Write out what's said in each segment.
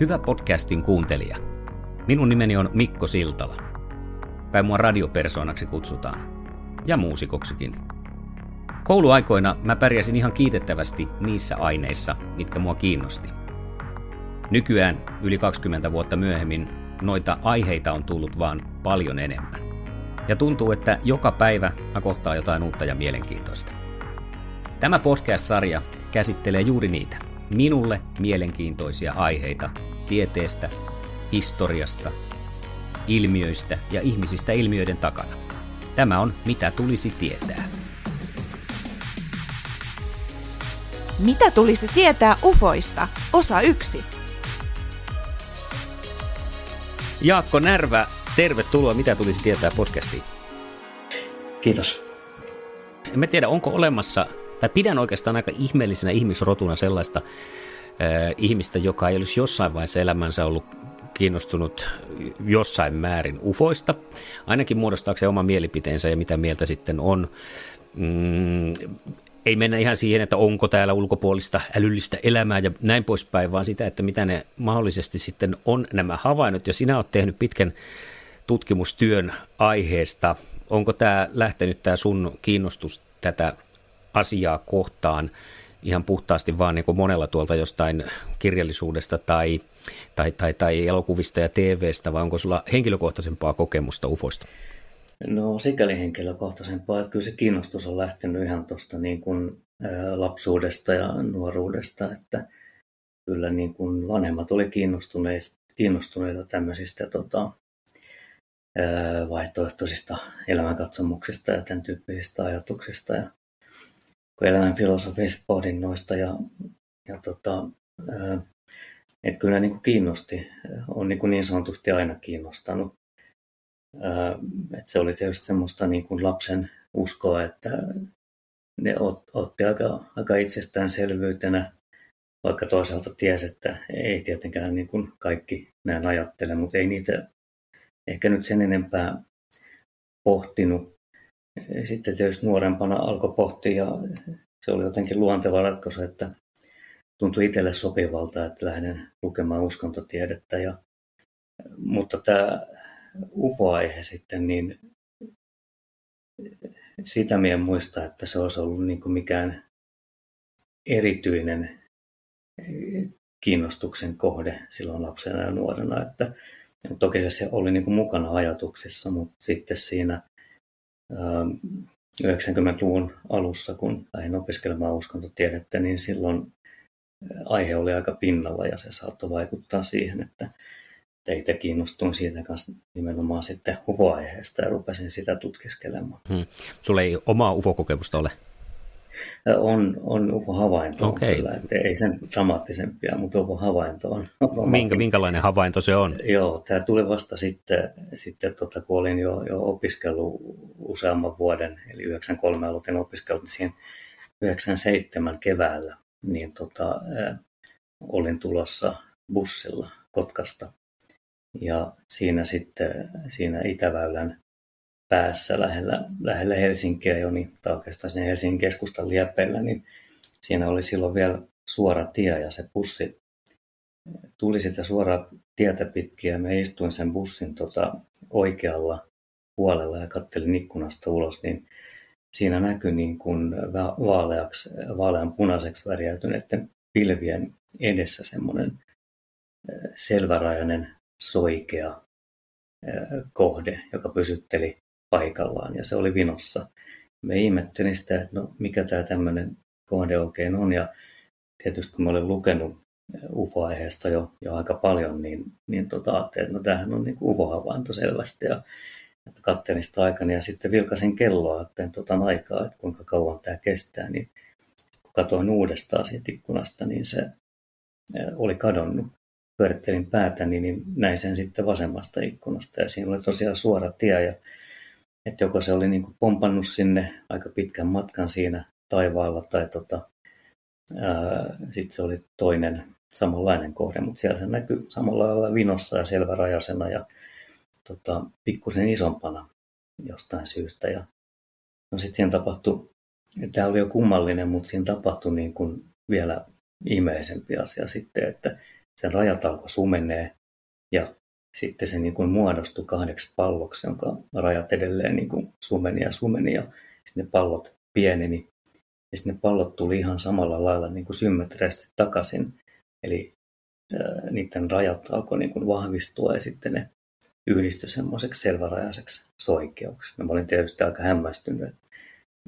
Hyvä podcastin kuuntelija. Minun nimeni on Mikko Siltala. Kai mua radiopersoonaksi kutsutaan. Ja muusikoksikin. Kouluaikoina mä pärjäsin ihan kiitettävästi niissä aineissa, mitkä mua kiinnosti. Nykyään, yli 20 vuotta myöhemmin, noita aiheita on tullut vaan paljon enemmän. Ja tuntuu, että joka päivä mä kohtaan jotain uutta ja mielenkiintoista. Tämä podcast-sarja käsittelee juuri niitä, minulle mielenkiintoisia aiheita tieteestä, historiasta, ilmiöistä ja ihmisistä ilmiöiden takana. Tämä on Mitä tulisi tietää. Mitä tulisi tietää ufoista? Osa 1. Jaakko Närvä, tervetuloa Mitä tulisi tietää podcastiin. Kiitos. En tiedä, onko olemassa, tai pidän oikeastaan aika ihmeellisenä ihmisrotuna sellaista ihmistä, joka ei olisi jossain vaiheessa elämänsä ollut kiinnostunut jossain määrin ufoista, ainakin muodostaakseen oma mielipiteensä ja mitä mieltä sitten on. Mm, ei mennä ihan siihen, että onko täällä ulkopuolista älyllistä elämää ja näin poispäin, vaan sitä, että mitä ne mahdollisesti sitten on nämä havainnot. Ja sinä olet tehnyt pitkän tutkimustyön aiheesta. Onko tämä lähtenyt tämä sun kiinnostus tätä asiaa kohtaan ihan puhtaasti vaan niin kuin monella tuolta jostain kirjallisuudesta tai, tai, tai, tai elokuvista ja TVstä, vai onko sulla henkilökohtaisempaa kokemusta ufoista? No sikäli henkilökohtaisempaa, että kyllä se kiinnostus on lähtenyt ihan tuosta niin kuin, lapsuudesta ja nuoruudesta, että kyllä niin kuin vanhemmat oli kiinnostuneita, kiinnostuneita tämmöisistä tota, vaihtoehtoisista elämänkatsomuksista ja tämän tyyppisistä ajatuksista ja elämän filosofisista pohdinnoista ja, ja tota, että kyllä niin kuin kiinnosti, on niin, kuin niin sanotusti aina kiinnostanut että se oli tietysti semmoista niin kuin lapsen uskoa, että ne ot, otti aika, aika itsestäänselvyytenä, vaikka toisaalta tiesi, että ei tietenkään niin kuin kaikki näin ajattele, mutta ei niitä ehkä nyt sen enempää pohtinut. Sitten tietysti nuorempana alkoi pohtia ja se oli jotenkin luonteva ratkaisu, että tuntui itselle sopivalta, että lähden lukemaan uskontotiedettä. Ja, mutta tämä UFO-aihe sitten, niin sitä minä en muista, että se olisi ollut niin kuin mikään erityinen kiinnostuksen kohde silloin lapsena ja nuorena. Että, toki se oli niin kuin mukana ajatuksissa, mutta sitten siinä 90-luvun alussa, kun lähdin opiskelemaan uskontotiedettä, niin silloin aihe oli aika pinnalla ja se saattoi vaikuttaa siihen, että itse kiinnostuin siitä kanssa nimenomaan sitten UFO-aiheesta ja rupesin sitä tutkiskelemaan. Hmm. Sulla ei omaa UFO-kokemusta ole? On, on UFO-havainto okay. kyllä, että ei sen dramaattisempia, mutta UFO-havainto on. Minkä, minkälainen havainto se on? Joo, tämä tuli vasta sitten, sitten tota, kun olin jo, jo opiskellut useamman vuoden, eli 93 aloitin opiskellut, niin siihen 97 keväällä niin tota, olin tulossa bussilla Kotkasta. Ja siinä sitten siinä Itäväylän päässä lähellä, lähellä Helsinkiä jo, niin, tai oikeastaan siinä Helsingin keskustan liepeillä, niin siinä oli silloin vielä suora tie ja se bussi tuli sitä suoraa tietä pitkin ja mä istuin sen bussin tota, oikealla puolella ja kattelin ikkunasta ulos, niin siinä näkyi niin kuin vaaleaksi, vaalean punaiseksi värjäytyneiden pilvien edessä semmoinen selvärajainen soikea kohde, joka pysytteli paikallaan ja se oli vinossa. Me ihmettelin sitä, että no mikä tämä tämmöinen kohde oikein on ja tietysti kun mä olen lukenut UFO-aiheesta jo, jo aika paljon, niin, niin tota, ajattelin, että no tämähän on niin UFO-havainto selvästi ja että katselin sitä aikana ja sitten vilkasin kelloa, että tota aikaa, että kuinka kauan tämä kestää, niin kun katsoin uudestaan siitä ikkunasta, niin se oli kadonnut. Pyörittelin päätäni, niin näin sen sitten vasemmasta ikkunasta ja siinä oli tosiaan suora tie ja että joko se oli niin kuin pompannut sinne aika pitkän matkan siinä taivaalla tai tota, sitten se oli toinen samanlainen kohde, mutta siellä se näkyy samalla lailla vinossa ja selvärajasena ja tota, pikkusen isompana jostain syystä. Ja, no sitten siinä tapahtui, tämä oli jo kummallinen, mutta siinä tapahtui niin kuin vielä ihmeellisempi asia sitten, että sen rajat alkoi sumenee ja sitten se niin kuin muodostui kahdeksi palloksi, jonka rajat edelleen niin kuin sumeni ja sumeni ja sitten ne pallot pieneni. Ja sitten ne pallot tuli ihan samalla lailla niin kuin symmetrisesti takaisin. Eli ää, niiden rajat alkoi niin kuin vahvistua ja sitten ne yhdistyi semmoiseksi selvärajaiseksi soikeuksi. Mä olin tietysti aika hämmästynyt, että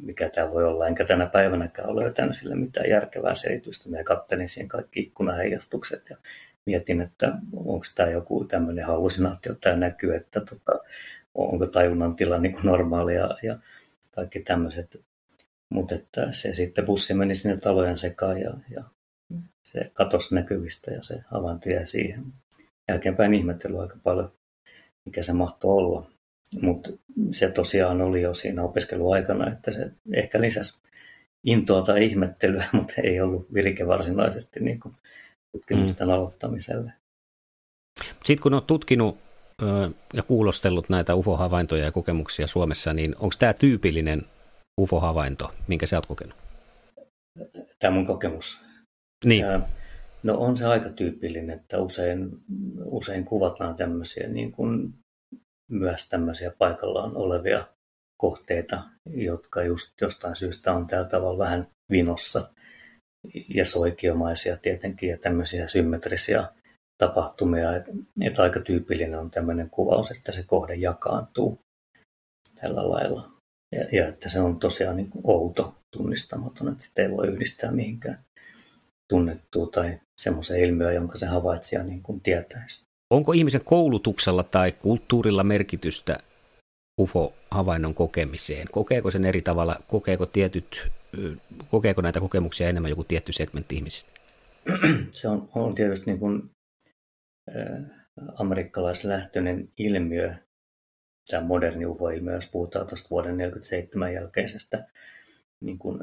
mikä tämä voi olla. Enkä tänä päivänäkään ole löytänyt sille mitään järkevää selitystä. Mä kattelin siihen kaikki ikkunaheijastukset ja mietin, että onko tämä joku tämmöinen hallusinaatio, tämä näkyy, että tota, onko tajunnan tila niin kuin normaalia ja kaikki tämmöiset. Mutta että se sitten bussi meni sinne talojen sekaan ja, ja se katosi näkyvistä ja se havainto jäi siihen. Jälkeenpäin ihmettely aika paljon, mikä se mahtoi olla. Mutta se tosiaan oli jo siinä opiskeluaikana, että se ehkä lisäsi intoa tai ihmettelyä, mutta ei ollut virke varsinaisesti niin kuin tutkimusten mm. aloittamiselle. Sitten kun olet tutkinut ja kuulostellut näitä UFO-havaintoja ja kokemuksia Suomessa, niin onko tämä tyypillinen UFO-havainto, minkä sä oot kokenut? Tämä mun kokemus? Niin. No on se aika tyypillinen, että usein, usein kuvataan tämmöisiä niin kuin myös tämmöisiä paikallaan olevia kohteita, jotka just jostain syystä on tällä tavalla vähän vinossa ja soikiomaisia tietenkin ja tämmöisiä symmetrisiä tapahtumia. Että et aika tyypillinen on tämmöinen kuvaus, että se kohde jakaantuu tällä lailla. Ja, ja että se on tosiaan niin kuin outo, tunnistamaton, että sitä ei voi yhdistää mihinkään tunnettuun tai semmoisen ilmiöön, jonka se havaitsija niin kuin tietäisi. Onko ihmisen koulutuksella tai kulttuurilla merkitystä UFO-havainnon kokemiseen? Kokeeko sen eri tavalla, kokeeko, tietyt, kokeeko näitä kokemuksia enemmän joku tietty segmentti ihmisistä? Se on, on tietysti niin kuin, äh, amerikkalaislähtöinen ilmiö, tämä moderni UFO-ilmiö, jos puhutaan tuosta vuoden 1947 jälkeisestä niin kuin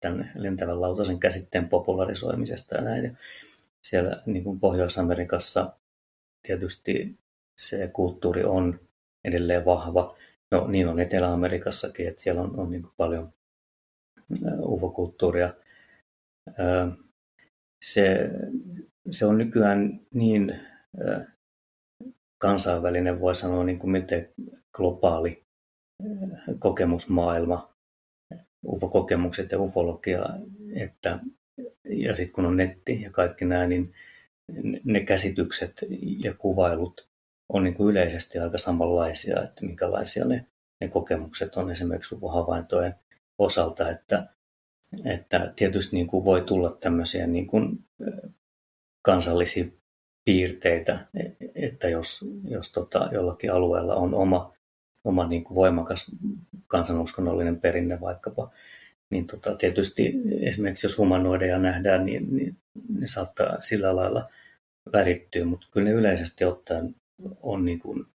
tämän lentävän lautasen käsitteen popularisoimisesta ja näin. Siellä niin kuin Pohjois-Amerikassa tietysti se kulttuuri on edelleen vahva. No niin on Etelä-Amerikassakin, että siellä on, on niin kuin paljon UFO-kulttuuria. Se, se on nykyään niin kansainvälinen, voi sanoa niin kuin miten globaali kokemusmaailma, UFO-kokemukset ja ufologia, että, ja sitten kun on netti ja kaikki nämä, niin ne käsitykset ja kuvailut on niin kuin yleisesti aika samanlaisia, että minkälaisia ne, ne kokemukset on esimerkiksi UFO-havaintojen osalta, että, että tietysti niin kuin voi tulla tämmöisiä niin kuin kansallisia piirteitä, että jos, jos tota, jollakin alueella on oma, oma niin kuin voimakas kansanuskonnollinen perinne vaikkapa, niin tota, tietysti esimerkiksi jos humanoideja nähdään, niin, niin ne saattaa sillä lailla värittyä, mutta kyllä ne yleisesti ottaen on niin kuin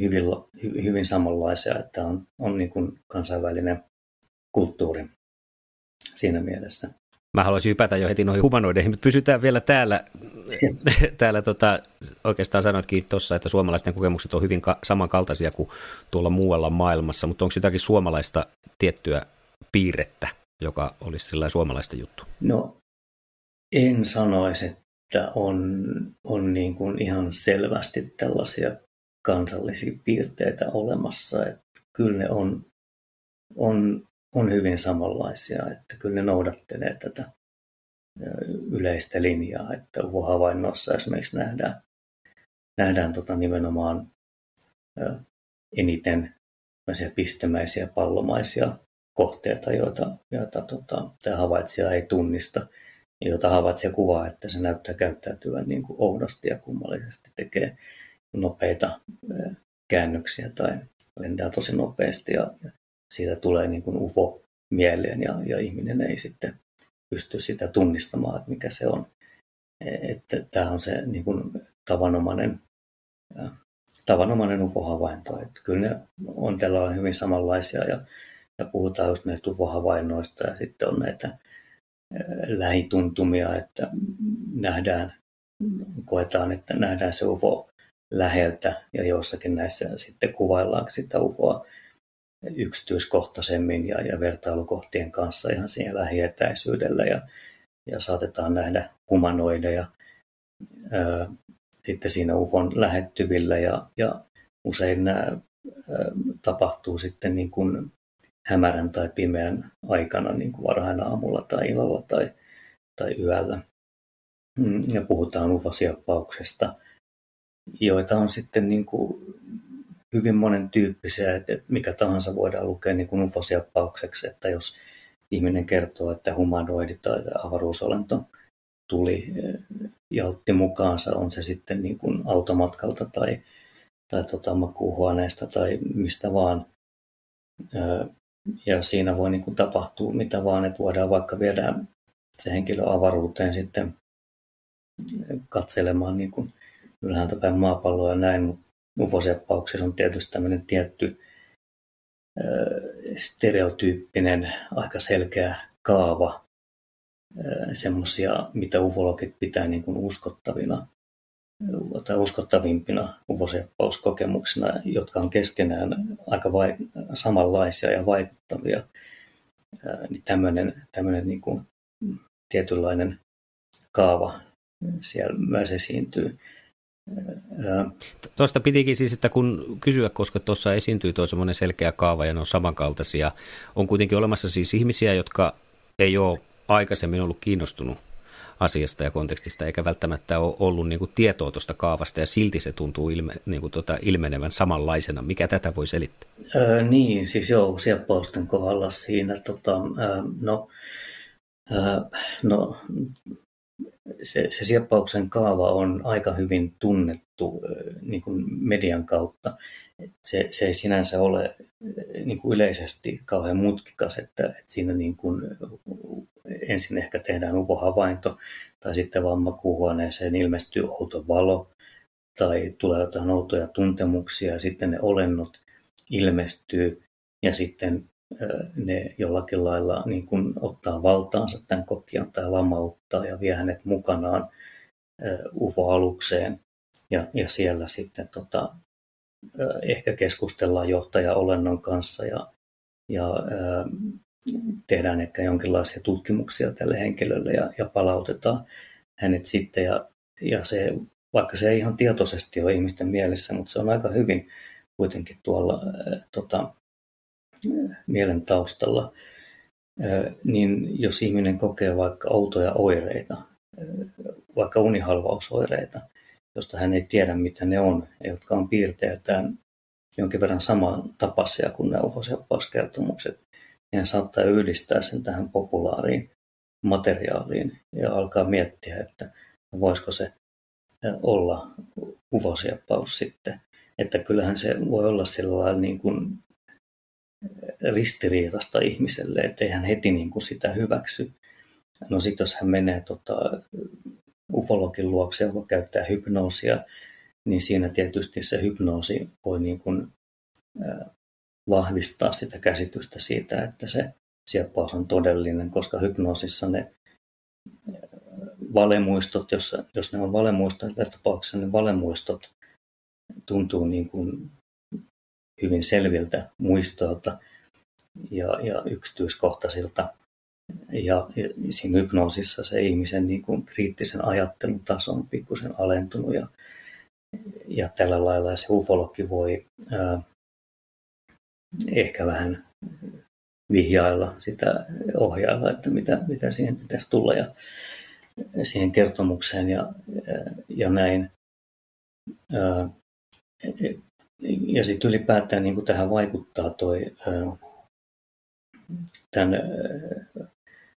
hyvin, hyvin samanlaisia, että on, on niin kuin kansainvälinen kulttuuri siinä mielessä. Mä haluaisin hypätä jo heti noihin humanoideihin, mutta pysytään vielä täällä. Yes. täällä tota, oikeastaan sanoitkin tuossa, että suomalaisten kokemukset on hyvin ka- samankaltaisia kuin tuolla muualla maailmassa, mutta onko jotakin suomalaista tiettyä piirrettä, joka olisi sellainen suomalaista juttu? No, en sanoisi, että on, on niin kuin ihan selvästi tällaisia kansallisia piirteitä olemassa. Että kyllä ne on, on, on hyvin samanlaisia, että kyllä ne noudattelee tätä yleistä linjaa, että havainnossa esimerkiksi nähdään, nähdään tota nimenomaan eniten pistemäisiä pallomaisia kohteita, joita, joita tota, tämä havaitsija ei tunnista, joita havaitsija kuvaa, että se näyttää käyttäytyvän niin kuin oudosti ja kummallisesti, tekee nopeita käännöksiä tai lentää tosi nopeasti ja siitä tulee niin kuin UFO mieleen ja, ja ihminen ei sitten pysty sitä tunnistamaan, että mikä se on. Että tämä on se niin kuin tavanomainen, tavanomainen UFO-havainto. Että kyllä ne on tällä hyvin samanlaisia ja, ja puhutaan just näistä UFO-havainnoista ja sitten on näitä lähituntumia, että nähdään, koetaan, että nähdään se UFO läheltä ja jossakin näissä sitten kuvaillaan sitä UFOa yksityiskohtaisemmin ja, ja vertailukohtien kanssa ihan siinä lähietäisyydellä ja, ja saatetaan nähdä humanoideja ää, sitten siinä UFOn lähettyvillä ja, ja usein nämä ää, tapahtuu sitten niin kuin hämärän tai pimeän aikana niin kuin varhaina aamulla tai illalla tai, tai yöllä. Mm, ja puhutaan ufosiappauksesta, joita on sitten niin kuin hyvin monen tyyppisiä, että mikä tahansa voidaan lukea niin kuin ufosiappaukseksi, että jos ihminen kertoo, että humanoidi tai avaruusolento tuli ja otti mukaansa, on se sitten niin kuin automatkalta tai, tai tota makuuhuoneesta tai mistä vaan. Ja siinä voi niin kuin tapahtua mitä vaan, että voidaan vaikka viedä se henkilö avaruuteen sitten katselemaan niin kuin ylhäältä päin maapalloa ja näin, mutta ufoseppauksessa on tietysti tämmöinen tietty stereotyyppinen, aika selkeä kaava, semmoisia, mitä ufologit pitää niin kuin uskottavina tai uskottavimpina ufoseppauskokemuksina, jotka on keskenään aika vai, samanlaisia ja vaikuttavia. Niin tämmöinen, tämmöinen niin kuin tietynlainen kaava siellä myös esiintyy. Tuosta pitikin siis, että kun kysyä, koska tuossa esiintyy tuo semmoinen selkeä kaava ja ne on samankaltaisia, on kuitenkin olemassa siis ihmisiä, jotka ei ole aikaisemmin ollut kiinnostunut asiasta ja kontekstista, eikä välttämättä ole ollut niin kuin tietoa tuosta kaavasta, ja silti se tuntuu ilme, niin kuin tuota, ilmenevän samanlaisena. Mikä tätä voi selittää? Öö, niin, siis joo, sieppausten kohdalla siinä, tota, öö, no, öö, no se, se sieppauksen kaava on aika hyvin tunnettu niin kuin median kautta. Se, se ei sinänsä ole niin kuin yleisesti kauhean mutkikas, että, että siinä niin kuin ensin ehkä tehdään UFO-havainto tai sitten vaan makuuhuoneeseen ilmestyy outo valo tai tulee jotain outoja tuntemuksia ja sitten ne olennot ilmestyy ja sitten ne jollakin lailla niin kuin ottaa valtaansa tämän kokijan tai lamauttaa ja vie hänet mukanaan UFO-alukseen ja, ja siellä sitten tota, ehkä keskustellaan johtaja-olennon kanssa ja, ja tehdään ehkä jonkinlaisia tutkimuksia tälle henkilölle ja, ja palautetaan hänet sitten. Ja, ja se, vaikka se ei ihan tietoisesti ole ihmisten mielessä, mutta se on aika hyvin kuitenkin tuolla tota, mielen taustalla, niin jos ihminen kokee vaikka outoja oireita, vaikka unihalvausoireita, josta hän ei tiedä mitä ne on, jotka on piirteiltään jonkin verran saman tapaisia kuin nämä ufosiappauskertomukset, niin hän saattaa yhdistää sen tähän populaariin materiaaliin ja alkaa miettiä, että voisiko se olla ufosiappaus sitten. Että kyllähän se voi olla sillä lailla niin kuin ristiriitasta ihmiselle, ettei hän heti niin kuin sitä hyväksy. No sitten jos hän menee tota, ufologin luokse, joka käyttää hypnoosia, niin siinä tietysti se hypnoosi voi niin kuin, äh, vahvistaa sitä käsitystä siitä, että se sieppaus on todellinen, koska hypnoosissa ne valemuistot, jos, jos ne on valemuistoja, tässä tapauksessa ne valemuistot tuntuu niin kuin hyvin selviltä muistoilta ja, ja yksityiskohtaisilta. Ja, ja siinä hypnoosissa se ihmisen niin kuin kriittisen ajattelun taso on pikkusen alentunut ja, ja tällä lailla se ufologi voi ää, ehkä vähän vihjailla sitä ohjailla, että mitä, mitä siihen pitäisi tulla ja siihen kertomukseen ja, ja näin. Ja sitten ylipäätään niin kuin tähän vaikuttaa toi tämän,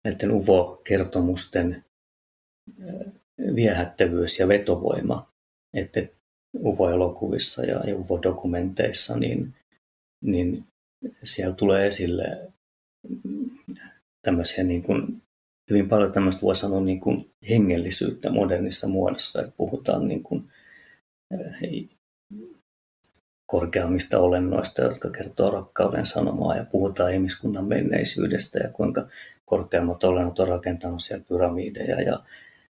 näiden UFO-kertomusten viehättävyys ja vetovoima, että UFO-elokuvissa ja UFO-dokumenteissa, niin, niin siellä tulee esille tämmöisiä niin kuin, hyvin paljon tämmöistä voi sanoa niin kuin hengellisyyttä modernissa muodossa, että puhutaan niin kuin, korkeammista olennoista, jotka kertoo rakkauden sanomaa ja puhutaan ihmiskunnan menneisyydestä ja kuinka korkeammat olennot on rakentanut siellä pyramideja ja,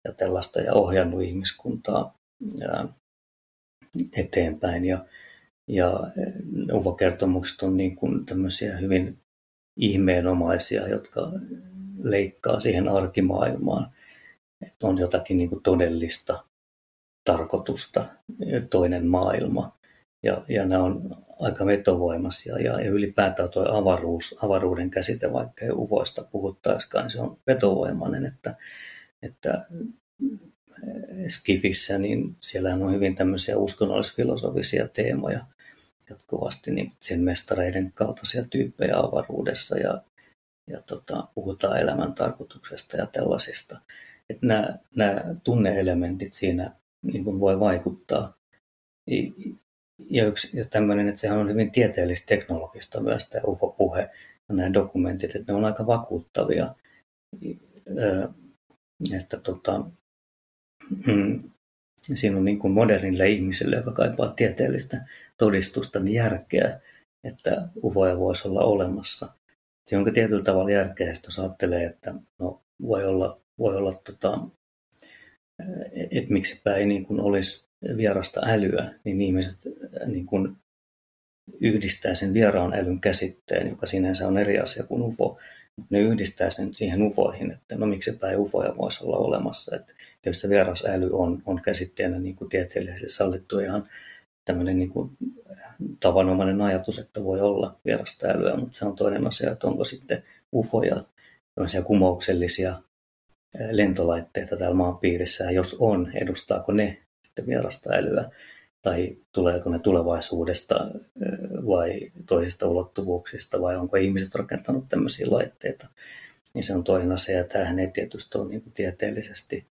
ja tällaista ja ohjannut ihmiskuntaa ja, eteenpäin. Ja, ja UFO-kertomukset on niin kuin tämmöisiä hyvin ihmeenomaisia, jotka leikkaa siihen arkimaailmaan. Että on jotakin niin kuin todellista tarkoitusta, toinen maailma. Ja, ja nämä on aika vetovoimaisia ja, ja ylipäätään tuo avaruus, avaruuden käsite, vaikka ei uvoista puhuttaisikaan, niin se on vetovoimainen, että, että Skifissä, niin siellä on hyvin tämmöisiä uskonnollisfilosofisia teemoja, jatkuvasti niin sen mestareiden kaltaisia tyyppejä avaruudessa ja, ja tota, puhutaan elämän tarkoituksesta ja tällaisista. Että nämä, nämä tunneelementit siinä niin kuin voi vaikuttaa. Ja, yksi, ja tämmöinen, että sehän on hyvin tieteellistä teknologista myös tämä UFO-puhe ja nämä dokumentit, että ne on aika vakuuttavia. Että tota, mm, siinä on niin kuin modernille ihmiselle, joka kaipaa tieteellistä todistusta, niin järkeä, että ufoja voisi olla olemassa. Se onko tietyllä tavalla järkeä, jos ajattelee, että no, voi olla, voi olla tota, että miksipä ei niin kuin olisi vierasta älyä, niin ihmiset niin kuin yhdistää sen vieraan älyn käsitteen, joka sinänsä on eri asia kuin UFO, ne yhdistää sen siihen ufoihin, että no miksipä ei ufoja voisi olla olemassa. Että tietysti vieras äly on, on käsitteenä niin kuin tieteellisesti sallittu ihan tämmöinen niin kuin tavanomainen ajatus, että voi olla vierasta älyä, mutta se on toinen asia, että onko sitten ufoja, tämmöisiä kumouksellisia lentolaitteita täällä maan piirissä, ja jos on, edustaako ne sitten vierasta älyä, tai tuleeko ne tulevaisuudesta vai toisista ulottuvuuksista, vai onko ihmiset rakentanut tämmöisiä laitteita, niin se on toinen asia, ja tämähän ei tietysti ole niin kuin tieteellisesti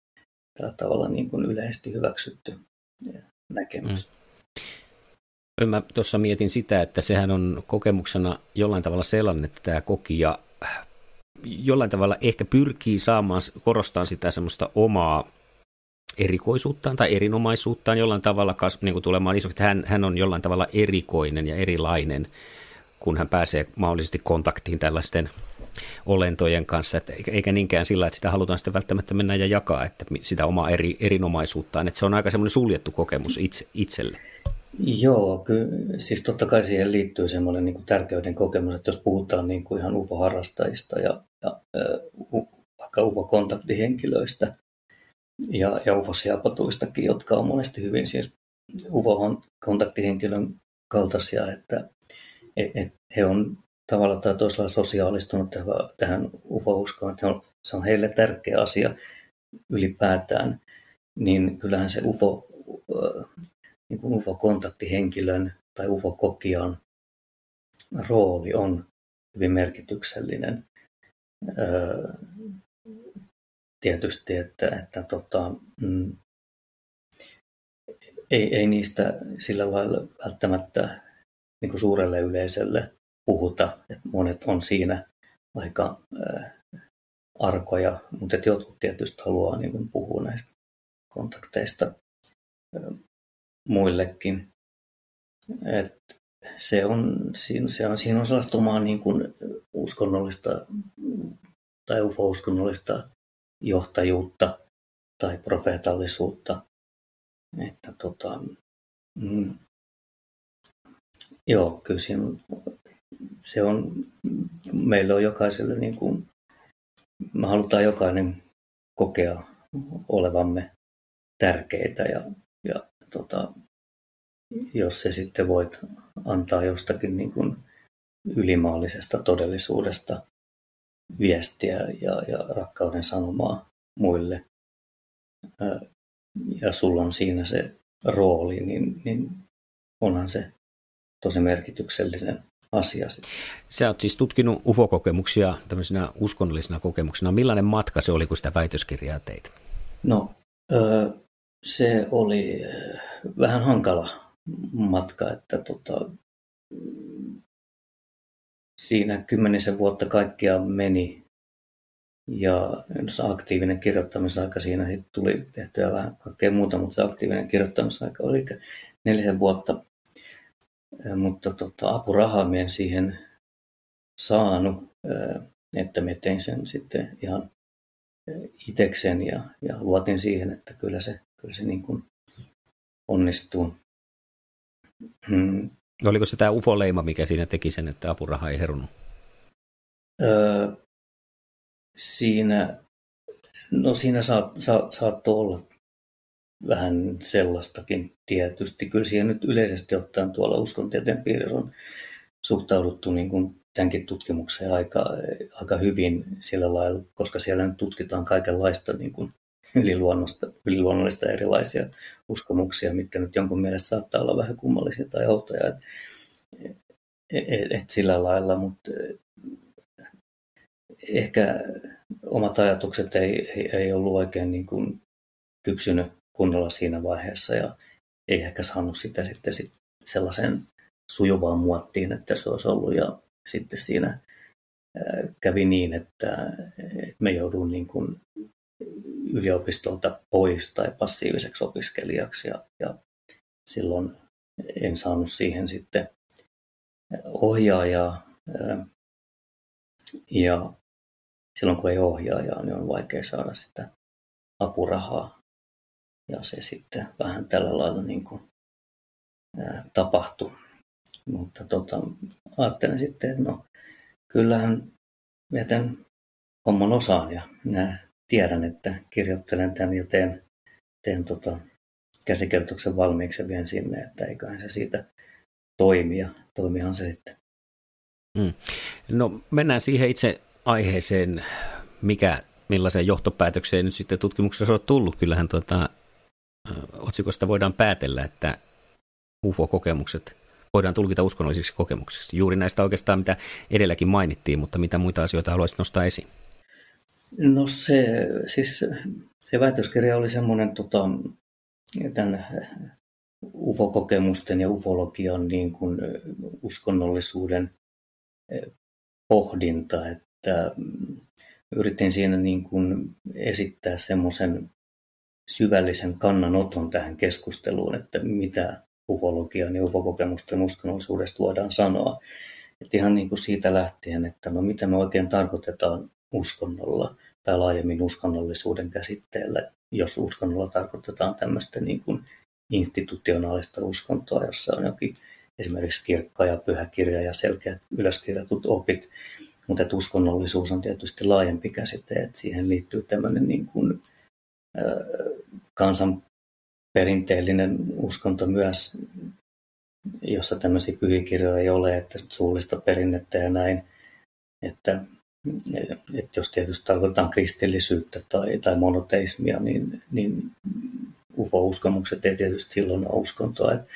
tällä tavalla niin kuin yleisesti hyväksytty näkemys. Mm. Mä tuossa mietin sitä, että sehän on kokemuksena jollain tavalla sellainen, että tämä kokija jollain tavalla ehkä pyrkii saamaan, korostaa sitä semmoista omaa erikoisuuttaan tai erinomaisuuttaan jollain tavalla niin kuin tulemaan isoksi. Hän, hän on jollain tavalla erikoinen ja erilainen, kun hän pääsee mahdollisesti kontaktiin tällaisten olentojen kanssa, että eikä niinkään sillä, että sitä halutaan sitten välttämättä mennä ja jakaa, että sitä omaa eri, erinomaisuuttaan, että se on aika semmoinen suljettu kokemus itse, itselle. Joo, kyllä, siis totta kai siihen liittyy semmoinen niin kuin tärkeyden kokemus, että jos puhutaan niin kuin ihan UFO-harrastajista ja, ja uh, vaikka UFO-kontaktihenkilöistä ja, ja UFO-siapatuistakin, jotka on monesti hyvin siis UFO-kontaktihenkilön kaltaisia, että et, et he on tavalla tai toisella sosiaalistunut tähän UFO-uskoon, että on, se on heille tärkeä asia ylipäätään, niin kyllähän se UFO, niin kuin UFO-kontaktihenkilön tai UFO-kokijan rooli on hyvin merkityksellinen. Tietysti, että, että tota, mm, ei, ei niistä sillä lailla välttämättä niin kuin suurelle yleisölle puhuta. Että monet on siinä aika äh, arkoja, mutta että jotkut tietysti haluaa niin kuin puhua näistä kontakteista äh, muillekin. Et se on, siinä, se on, siinä on sellaista omaa niin kuin uskonnollista tai ufo-uskonnollista johtajuutta tai profeetallisuutta. Että tota, mm, joo, kyllä siinä, se on, meillä on jokaiselle niin kuin, me halutaan jokainen kokea olevamme tärkeitä ja, ja tota, jos se sitten voit antaa jostakin niin kuin ylimaallisesta todellisuudesta viestiä ja, ja rakkauden sanomaa muille, ja sulla on siinä se rooli, niin, niin onhan se tosi merkityksellinen asia. Sä oot siis tutkinut UFO-kokemuksia tämmöisenä uskonnollisena kokemuksena. Millainen matka se oli, kun sitä väitöskirjaa teit? No, se oli vähän hankala matka, että tota, siinä kymmenisen vuotta kaikkia meni ja aktiivinen kirjoittamisaika siinä tuli tehtyä vähän kaikkea muuta, mutta se aktiivinen kirjoittamisaika oli neljän vuotta. Mutta tota, apurahaa en siihen saanut, että me tein sen sitten ihan itekseen ja, ja luotin siihen, että kyllä se, kyllä se niin kuin onnistuu. Oliko se tämä UFO-leima, mikä siinä teki sen, että apuraha ei herunut? Öö, siinä, no siinä saat, sa, saattoi olla vähän sellaistakin tietysti. Kyllä siihen nyt yleisesti ottaen tuolla uskontieteen piirissä on suhtauduttu niin kuin tämänkin tutkimukseen aika, aika hyvin sillä lailla, koska siellä nyt tutkitaan kaikenlaista niin kuin yliluonnollista, yliluonnollista erilaisia uskomuksia, mitkä nyt jonkun mielestä saattaa olla vähän kummallisia tai outoja. Et, et, et sillä lailla, mutta ehkä omat ajatukset ei, ei, ei ollut oikein niin kuin kypsynyt kunnolla siinä vaiheessa ja ei ehkä saanut sitä sitten sit sellaisen sujuvaan muottiin, että se olisi ollut. Ja sitten siinä kävi niin, että, me joudun niin kuin yliopistolta pois tai passiiviseksi opiskelijaksi ja, ja silloin en saanut siihen sitten ohjaajaa. Ja silloin kun ei ohjaajaa, niin on vaikea saada sitä apurahaa. Ja se sitten vähän tällä lailla niin kuin, tapahtui. Mutta tota, ajattelin sitten, että no kyllähän mä homman osaan ja tiedän, että kirjoittelen tämän ja teen, teen tota, käsikirjoituksen valmiiksi ja vien sinne, että eiköhän se siitä toimi ja toimihan se sitten. Mm. No mennään siihen itse aiheeseen, mikä, millaiseen johtopäätökseen nyt sitten tutkimuksessa on tullut. Kyllähän tuota, otsikosta voidaan päätellä, että UFO-kokemukset voidaan tulkita uskonnollisiksi kokemuksiksi. Juuri näistä oikeastaan, mitä edelläkin mainittiin, mutta mitä muita asioita haluaisit nostaa esiin? No se, siis se väitöskirja oli semmoinen tota, tämän UFO-kokemusten ja ufologian niin kuin uskonnollisuuden pohdinta, että yritin siinä niin kuin esittää semmoisen syvällisen kannanoton tähän keskusteluun, että mitä ufologian ja ufokokemusten uskonnollisuudesta voidaan sanoa. Että ihan niin kuin siitä lähtien, että no mitä me oikein tarkoitetaan uskonnolla tai laajemmin uskonnollisuuden käsitteellä, jos uskonnolla tarkoitetaan tämmöistä niin kuin institutionaalista uskontoa, jossa on jokin esimerkiksi kirkka ja pyhäkirja ja selkeät ylöskirjatut opit, mutta että uskonnollisuus on tietysti laajempi käsite, että siihen liittyy tämmöinen niin kuin, kansan perinteellinen uskonto myös, jossa tämmöisiä pyhikirjoja ei ole, että suullista perinnettä ja näin. Että, että jos tietysti tarkoitetaan kristillisyyttä tai, tai monoteismia, niin, niin UFO-uskomukset ei tietysti silloin ole uskontoa. Että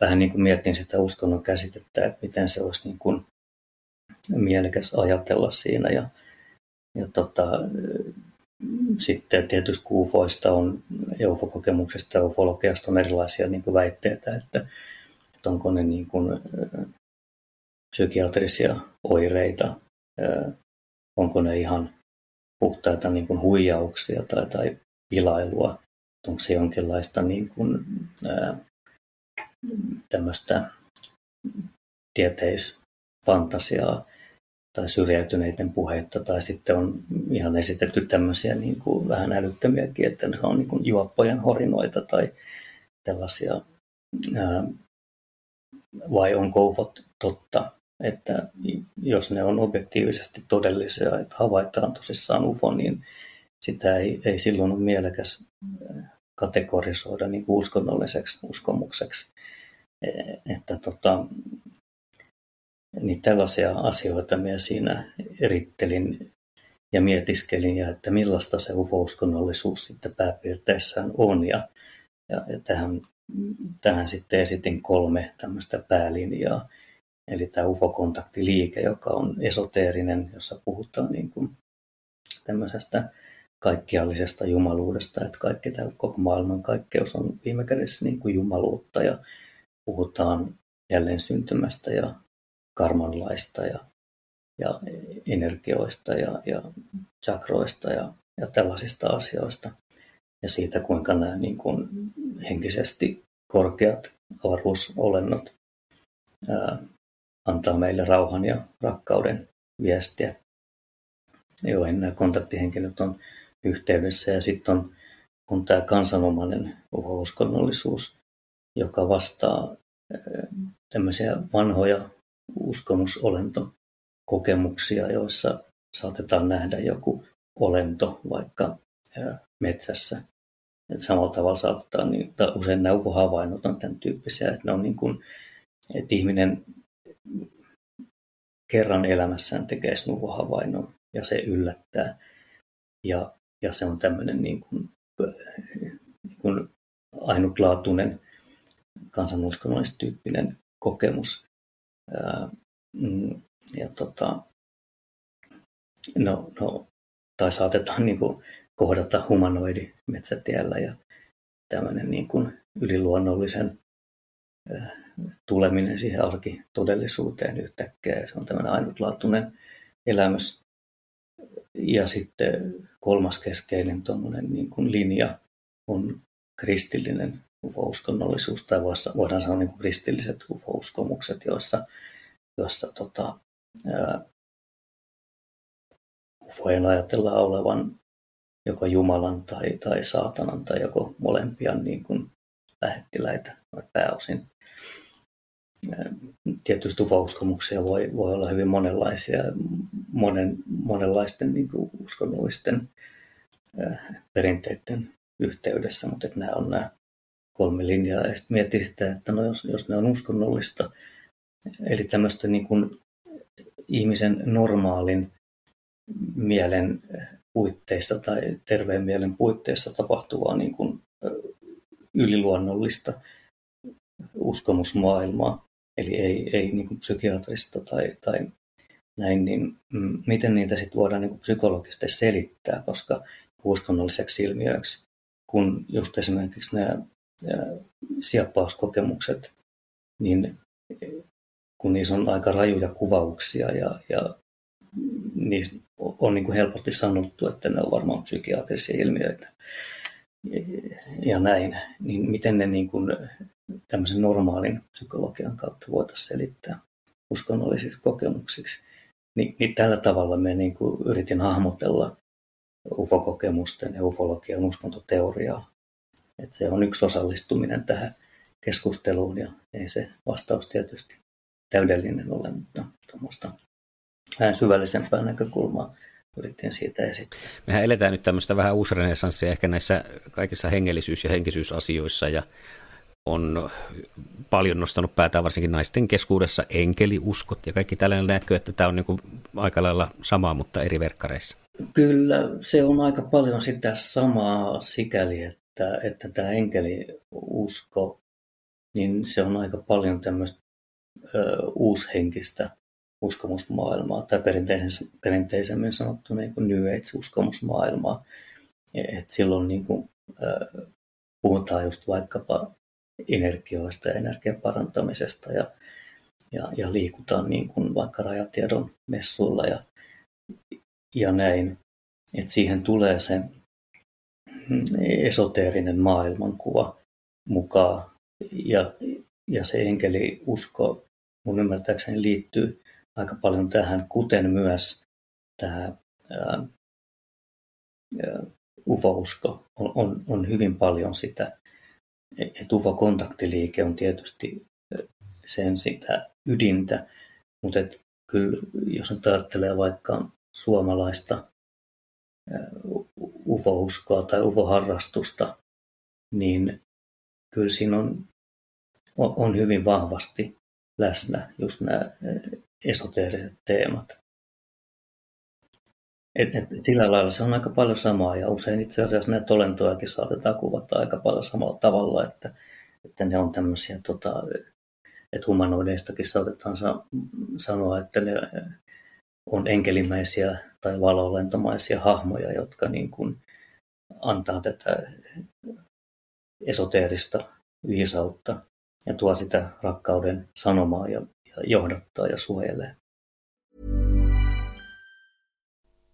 vähän niin kuin mietin sitä uskonnon käsitettä, että miten se olisi niin kuin mielekäs ajatella siinä. Ja, ja tota, sitten tietysti kuufoista on, eufokokemuksesta ja ufologiasta on erilaisia niin kuin väitteitä, että, että onko ne niin kuin, psykiatrisia oireita, onko ne ihan puhtaita niin kuin huijauksia tai, tai pilailua, onko se jonkinlaista niin kuin, ää, tieteisfantasiaa. tai syrjäytyneiden puheita, tai sitten on ihan esitetty tämmöisiä niin kuin vähän älyttömiäkin, että ne on niin kuin juoppojen horinoita tai tällaisia, ää, vai onko ufot totta, että jos ne on objektiivisesti todellisia, että havaitaan tosissaan ufo, niin sitä ei, ei silloin ole mielekäs kategorisoida niin kuin uskonnolliseksi uskomukseksi. E, että tota, niin tällaisia asioita minä siinä erittelin ja mietiskelin, ja että millaista se ufo-uskonnollisuus sitten pääpiirteissään on. Ja, ja tähän, tähän sitten esitin kolme tämmöistä päälinjaa. Eli tämä UFO-kontaktiliike, joka on esoteerinen, jossa puhutaan niin kuin tämmöisestä kaikkiallisesta jumaluudesta, että kaikki tämä koko maailman kaikkeus on viime kädessä niin kuin jumaluutta ja puhutaan jälleen syntymästä ja karmanlaista ja, ja energioista ja, ja chakroista ja, ja tällaisista asioista. Ja siitä, kuinka nämä niin kuin henkisesti korkeat avaruusolennot ää, antaa meille rauhan ja rakkauden viestiä, joihin nämä kontaktihenkilöt on yhteydessä. Ja sitten on, on tämä kansanomainen uskonnollisuus, joka vastaa tämmöisiä vanhoja uskomusolentokokemuksia, joissa saatetaan nähdä joku olento vaikka metsässä. Et samalla tavalla saatetaan, niin, usein nämä havainnot on tämän tyyppisiä, että ne on niin kuin, että ihminen kerran elämässään tekee havainnon ja se yllättää. Ja, ja se on tämmöinen niin kuin, niin kuin ainutlaatuinen kansanuskonnollis-tyyppinen kokemus. Mm, ja tota, no, no, tai saatetaan niin kuin kohdata humanoidi metsätiellä ja tämmöinen niin kuin yliluonnollisen tuleminen siihen arkitodellisuuteen yhtäkkiä. Se on tämmöinen ainutlaatuinen elämys. Ja sitten kolmas keskeinen niin kuin linja on kristillinen ufo-uskonnollisuus, tai voidaan sanoa niin kuin kristilliset ufo-uskomukset, joissa, joissa tota, ufojen ajatellaan olevan joko Jumalan tai, tai saatanan tai joko molempia niin kuin lähettiläitä pääosin. Tietysti ufo-uskomuksia voi, voi olla hyvin monenlaisia, monen, monenlaisten niin kuin uskonnollisten perinteiden yhteydessä, mutta että nämä on nämä kolme linjaa. Ja sitten miettii sitä, että no jos, jos ne on uskonnollista, eli tämmöistä niin kuin ihmisen normaalin mielen puitteissa tai terveen mielen puitteissa tapahtuvaa niin kuin yliluonnollista uskomusmaailmaa, eli ei, ei niin kuin psykiatrista tai, tai näin, niin mm, miten niitä sitten voidaan niin kuin psykologisesti selittää, koska uskonnolliseksi ilmiöiksi, kun just esimerkiksi nämä sieppauskokemukset, niin kun niissä on aika rajuja kuvauksia ja, ja niissä on niin kuin helposti sanottu, että ne on varmaan psykiatrisia ilmiöitä ja näin, niin miten ne niin kuin tämmöisen normaalin psykologian kautta voitaisiin selittää uskonnollisiksi kokemuksiksi. Niin, niin tällä tavalla me niin kuin yritin hahmotella ufokokemusten ja ufologian uskontoteoriaa. Et se on yksi osallistuminen tähän keskusteluun ja ei se vastaus tietysti täydellinen ole, mutta tuommoista vähän syvällisempää näkökulmaa yritin siitä esittää. Mehän eletään nyt tämmöistä vähän uusrenesanssia ehkä näissä kaikissa hengellisyys- ja henkisyysasioissa ja on paljon nostanut päätään varsinkin naisten keskuudessa enkeliuskot ja kaikki tällainen. Näetkö, että tämä on niin aika lailla samaa, mutta eri verkkareissa? Kyllä, se on aika paljon sitä samaa sikäli, että, että tämä enkeliusko, niin se on aika paljon tämmöistä ö, uushenkistä uskomusmaailmaa tai perinteisemmin sanottu niin kuin New Age-uskomusmaailmaa. Et silloin niin kuin, äh, puhutaan just vaikkapa energioista ja energian parantamisesta ja, ja, ja liikutaan niin kuin vaikka rajatiedon messuilla ja, ja näin. Et siihen tulee se esoteerinen maailmankuva mukaan ja, ja se enkeliusko mun ymmärtääkseni liittyy aika paljon tähän, kuten myös tämä ää, UFO-usko on, on, on hyvin paljon sitä, että UFO-kontaktiliike on tietysti sen sitä ydintä, mutta et kyllä jos nyt ajattelee vaikka suomalaista UFO-uskoa tai UFO-harrastusta, niin kyllä siinä on, on hyvin vahvasti läsnä just nämä esoteeriset teemat. Et, et, sillä lailla se on aika paljon samaa ja usein itse asiassa näitä olentojakin saatetaan kuvata aika paljon samalla tavalla, että, että ne on tämmöisiä, tota, että humanoideistakin saatetaan sa- sanoa, että ne on enkelimäisiä tai valolentomaisia hahmoja, jotka niin kuin antaa tätä esoteerista viisautta ja tuo sitä rakkauden sanomaa ja, ja johdattaa ja suojelee.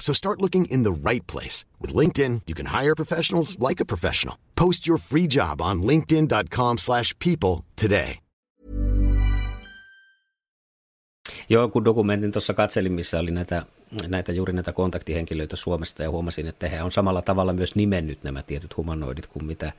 So start looking in the right place. With LinkedIn, you can hire professionals like a professional. Post your free job on linkedin.com slash people today. Joo, kun dokumentin tuossa katselin, missä oli näitä, näitä juuri näitä kontaktihenkilöitä Suomesta ja huomasin, että he on samalla tavalla myös nimennyt nämä tietyt humanoidit kuin mitä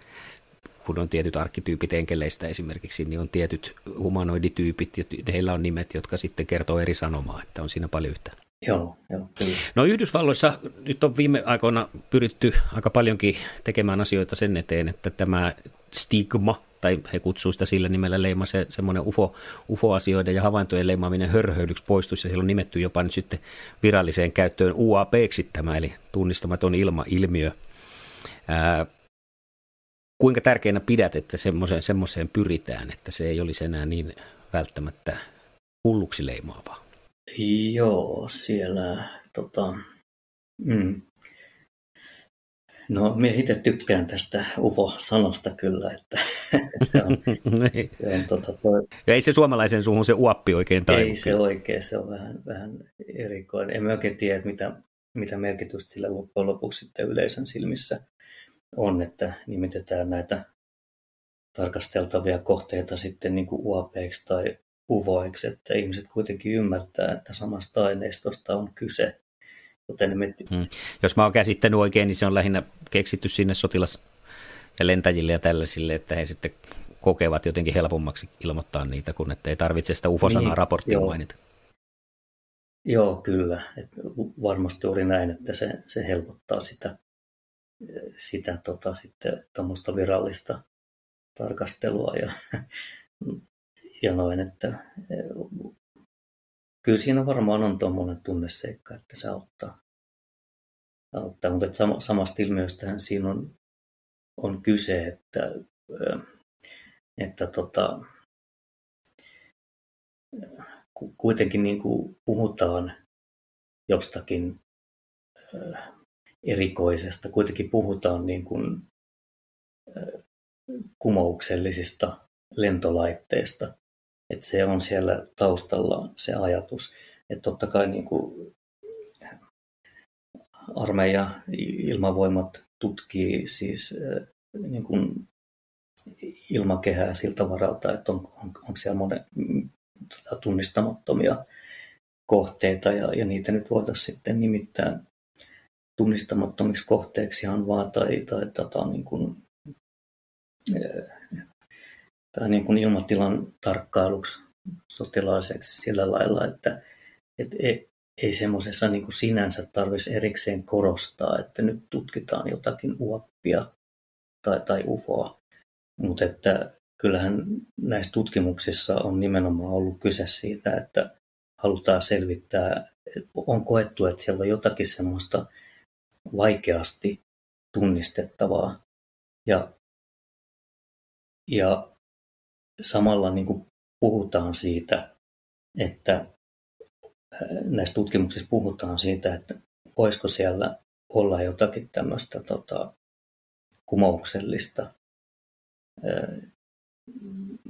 kun on tietyt arkkityypit enkeleistä esimerkiksi, niin on tietyt humanoidityypit ja heillä on nimet, jotka sitten kertoo eri sanomaa, että on siinä paljon yhtä. Joo, joo, kyllä. No Yhdysvalloissa nyt on viime aikoina pyritty aika paljonkin tekemään asioita sen eteen, että tämä stigma, tai he kutsuu sitä sillä nimellä leima, se semmoinen UFO, UFO-asioiden ja havaintojen leimaaminen hörhöilyksi poistuisi, ja siellä on nimetty jopa nyt sitten viralliseen käyttöön UAPksi tämä, eli tunnistamaton ilma-ilmiö. Ää, kuinka tärkeänä pidät, että semmoiseen, semmoiseen pyritään, että se ei olisi enää niin välttämättä hulluksi leimaavaa? Joo, siellä tota, mm. No, minä itse tykkään tästä UFO-sanasta kyllä, että se on, niin. se on tota, toi, ja ei se suomalaisen suuhun se uappi oikein taivu. ei se oikein, se on vähän, vähän erikoinen. En oikein tiedä, mitä, mitä merkitystä sillä loppujen lopuksi sitten yleisön silmissä on, että nimitetään näitä tarkasteltavia kohteita sitten niin kuin UAPiksi tai UVOiksi, että ihmiset kuitenkin ymmärtää, että samasta aineistosta on kyse. Joten me... hmm. Jos mä oon käsittänyt oikein, niin se on lähinnä keksitty sinne sotilas- ja lentäjille ja tällaisille, että he sitten kokevat jotenkin helpommaksi ilmoittaa niitä, kun että ei tarvitse sitä UFO-sanaa niin, raporttia joo. mainita. Joo, kyllä. Et varmasti oli näin, että se, se helpottaa sitä, sitä tota, sitten, virallista tarkastelua ja ja noin, että e, kyllä siinä varmaan on tuommoinen tunneseikka, että se auttaa. auttaa. Mutta sama, samasta ilmiöstähän siinä on, on kyse, että, e, että tota, kuitenkin niin kuin puhutaan jostakin e, erikoisesta, kuitenkin puhutaan niin kuin kumouksellisista lentolaitteista, että se on siellä taustalla se ajatus. että totta kai niin kuin armeija, ilmavoimat tutkii siis niin kuin ilmakehää siltä varalta, että on, on, onko siellä monen, tota, tunnistamattomia kohteita ja, ja niitä nyt voitaisiin sitten nimittää tunnistamattomiksi kohteeksi ihan vaan tai, tai tota, niin kuin, tai niin kuin ilmatilan tarkkailuksi sotilaalliseksi sillä lailla, että et ei, ei semmoisessa niin kuin sinänsä tarvitsisi erikseen korostaa, että nyt tutkitaan jotakin uoppia tai, tai ufoa, mutta että kyllähän näissä tutkimuksissa on nimenomaan ollut kyse siitä, että halutaan selvittää, on koettu, että siellä on jotakin semmoista vaikeasti tunnistettavaa. Ja, ja samalla niin kuin puhutaan siitä, että näissä tutkimuksissa puhutaan siitä, että voisiko siellä olla jotakin tämmöistä tota, kumouksellista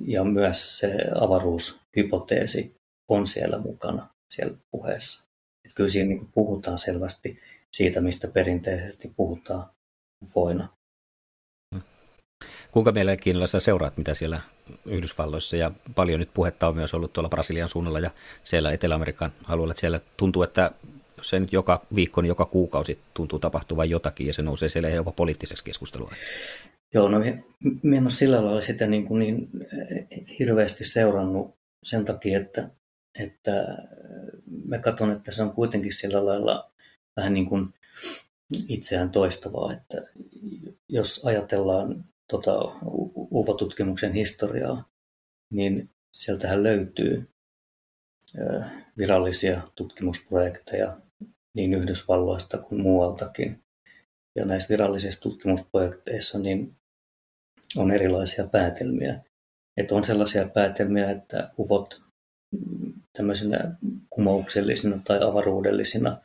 ja myös se avaruushypoteesi on siellä mukana siellä puheessa. Että kyllä siinä niin puhutaan selvästi siitä, mistä perinteisesti puhutaan ufoina. Kuinka mielenkiinnolla sä seuraat, mitä siellä Yhdysvalloissa ja paljon nyt puhetta on myös ollut tuolla Brasilian suunnalla ja siellä Etelä-Amerikan alueella. Siellä tuntuu, että se nyt joka viikko, niin joka kuukausi tuntuu tapahtuvan jotakin ja se nousee siellä jopa poliittiseksi keskustelua. Joo, no minä en ole sillä lailla sitä niin, kuin niin eh, hirveästi seurannut sen takia, että, että mä katson, että se on kuitenkin sillä lailla vähän niin kuin itseään toistavaa, että jos ajatellaan tota UFO-tutkimuksen historiaa, niin sieltähän löytyy virallisia tutkimusprojekteja niin Yhdysvalloista kuin muualtakin. Ja näissä virallisissa tutkimusprojekteissa niin on erilaisia päätelmiä. Että on sellaisia päätelmiä, että UFOt tämmöisenä kumouksellisina tai avaruudellisina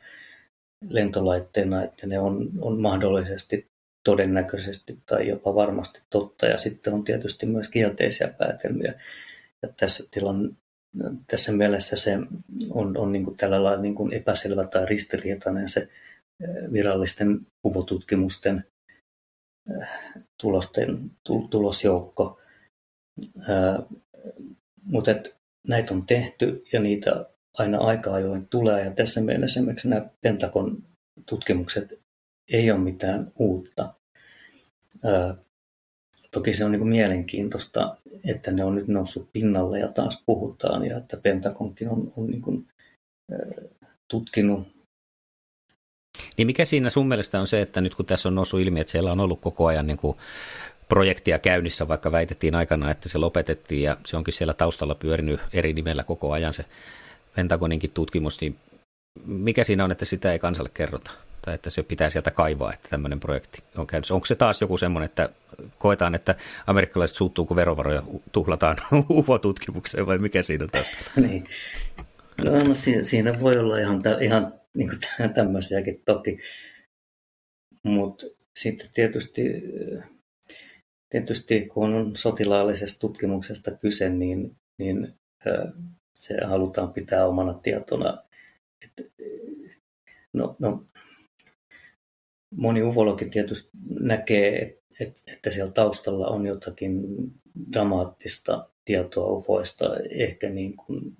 lentolaitteina, että ne on, on mahdollisesti todennäköisesti tai jopa varmasti totta. Ja sitten on tietysti myös kielteisiä päätelmiä. Ja tässä, tilan, tässä mielessä se on, on niin kuin tällä lailla niin kuin epäselvä tai ristiriitainen se virallisten kuvotutkimusten tulosten, tulosjoukko. Mutta näitä on tehty ja niitä aina aika ajoin tulee. Ja tässä mielessä esimerkiksi nämä Pentagon tutkimukset ei ole mitään uutta. Ää, toki se on niin mielenkiintoista, että ne on nyt noussut pinnalle ja taas puhutaan ja että Pentagonkin on, on niin kuin, ää, tutkinut. Niin mikä siinä sun mielestä on se, että nyt kun tässä on noussut ilmi, että siellä on ollut koko ajan niin kuin projektia käynnissä, vaikka väitettiin aikana, että se lopetettiin ja se onkin siellä taustalla pyörinyt eri nimellä koko ajan se Pentagoninkin tutkimus, niin mikä siinä on, että sitä ei kansalle kerrota? Tai että se pitää sieltä kaivaa, että tämmöinen projekti on käynnissä. Onko se taas joku semmoinen, että koetaan, että amerikkalaiset suuttuu, kun verovaroja tuhlataan UFO-tutkimukseen, vai mikä siinä taustalla? niin. No, no siinä voi olla ihan, ihan niin tämmöisiäkin toki. Mutta sitten tietysti, tietysti kun on sotilaallisesta tutkimuksesta kyse, niin, niin se halutaan pitää omana tietona. Et, no, no, moni ufologi tietysti näkee, että, siellä taustalla on jotakin dramaattista tietoa ufoista, ehkä niin kuin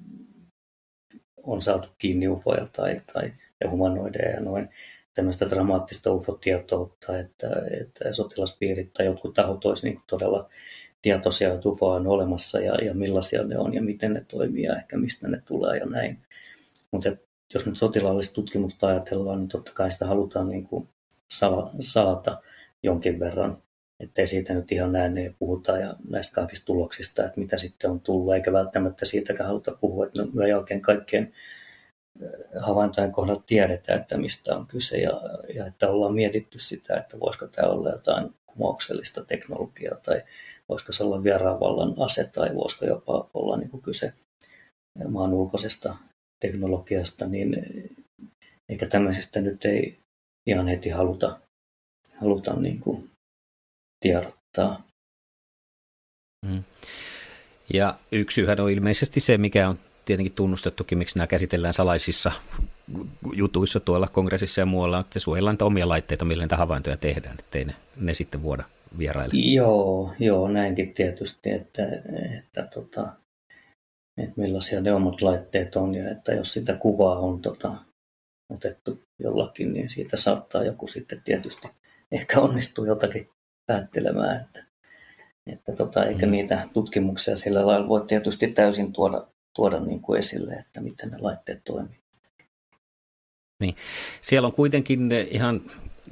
on saatu kiinni ufoja tai, tai ja humanoideja ja noin tämmöistä dramaattista ufotietoutta, että, että sotilaspiirit tai jotkut tahot olisivat niin todella tietoisia, että UFO on olemassa ja, ja millaisia ne on ja miten ne toimii ja ehkä mistä ne tulee ja näin. Mutta jos nyt sotilaallista tutkimusta ajatellaan, niin totta kai sitä halutaan niin kuin salata jonkin verran, ettei siitä nyt ihan näin puhuta ja näistä kaikista tuloksista, että mitä sitten on tullut, eikä välttämättä siitäkään haluta puhua, että no, me ei oikein kaikkien havaintojen kohdalla tiedetä, että mistä on kyse ja, ja että ollaan mietitty sitä, että voisiko tämä olla jotain kumouksellista teknologiaa tai voisiko se olla vieraanvallan ase tai voisiko jopa olla niin kuin kyse maan ulkoisesta teknologiasta, niin eikä tämmöisestä nyt ei ihan heti haluta, haluta niin kuin tiedottaa. Mm. Ja yksi syyhän on ilmeisesti se, mikä on tietenkin tunnustettukin, miksi nämä käsitellään salaisissa jutuissa tuolla kongressissa ja muualla, että suojellaan niitä omia laitteita, millä niitä havaintoja tehdään, ettei ne, ne sitten vuoda vieraille. Joo, joo, näinkin tietysti, että, että, tota, että millaisia ne omat laitteet on ja että jos sitä kuvaa on tota, otettu jollakin, niin siitä saattaa joku sitten tietysti ehkä onnistuu jotakin päättelemään, että, että tota, eikä mm. niitä tutkimuksia sillä lailla voi tietysti täysin tuoda, tuoda niin kuin esille, että miten ne laitteet toimii. Niin. Siellä on kuitenkin ihan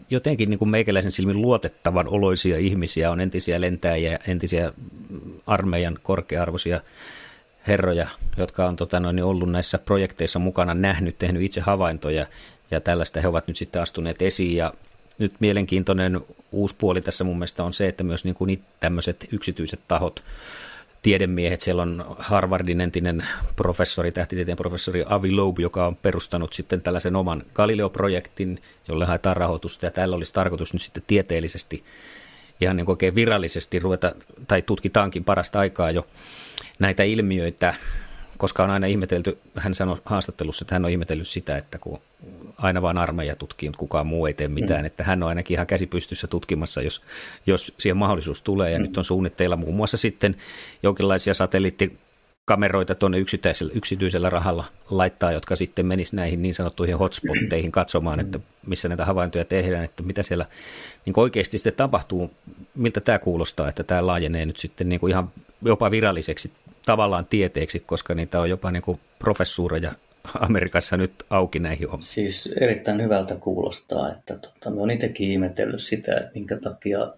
jotenkin niin kuin meikäläisen silmin luotettavan oloisia ihmisiä, on entisiä lentäjiä, entisiä armeijan korkearvoisia herroja, jotka on tota, noin, ollut näissä projekteissa mukana nähnyt, tehnyt itse havaintoja ja tällaista he ovat nyt sitten astuneet esiin. Ja nyt mielenkiintoinen uusi puoli tässä mun mielestä on se, että myös niin kuin tämmöiset yksityiset tahot, tiedemiehet, siellä on Harvardin entinen professori, tähtitieteen professori Avi Loeb, joka on perustanut sitten tällaisen oman Galileo-projektin, jolle haetaan rahoitusta ja tällä olisi tarkoitus nyt sitten tieteellisesti ihan niin oikein virallisesti ruveta, tai tutkitaankin parasta aikaa jo näitä ilmiöitä, koska on aina ihmetelty, hän sanoi haastattelussa, että hän on ihmetellyt sitä, että kun aina vain armeija tutkii, mutta kukaan muu ei tee mitään, mm. että hän on ainakin ihan käsipystyssä tutkimassa, jos, jos siihen mahdollisuus tulee, ja mm. nyt on suunnitteilla muun muassa sitten jonkinlaisia satelliittikameroita tuonne yksityisellä, yksityisellä rahalla laittaa, jotka sitten menis näihin niin sanottuihin hotspotteihin katsomaan, että missä näitä havaintoja tehdään, että mitä siellä niin oikeasti sitten tapahtuu, miltä tämä kuulostaa, että tämä laajenee nyt sitten niin kuin ihan jopa viralliseksi tavallaan tieteeksi, koska niitä on jopa niin kuin professuureja Amerikassa nyt auki näihin hommiin. Siis erittäin hyvältä kuulostaa, että tota, me on itsekin ihmetellyt sitä, että minkä takia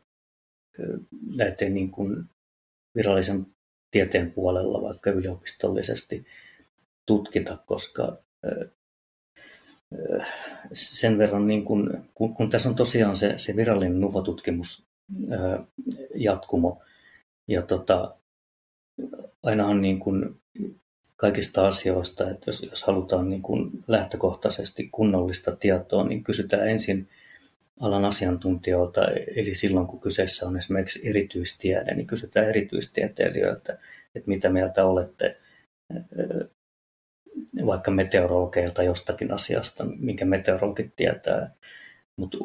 näitä niin kuin virallisen tieteen puolella vaikka yliopistollisesti tutkita, koska sen verran, niin kun, kun, kun tässä on tosiaan se, se virallinen NUFA-tutkimus jatkumo, ja tota, ainahan niin kuin kaikista asioista, että jos, jos halutaan niin kuin lähtökohtaisesti kunnollista tietoa, niin kysytään ensin alan asiantuntijoilta, eli silloin kun kyseessä on esimerkiksi erityistiede, niin kysytään erityistieteilijöiltä, että mitä mieltä olette vaikka meteorologeilta jostakin asiasta, minkä meteorologit tietää. Mut,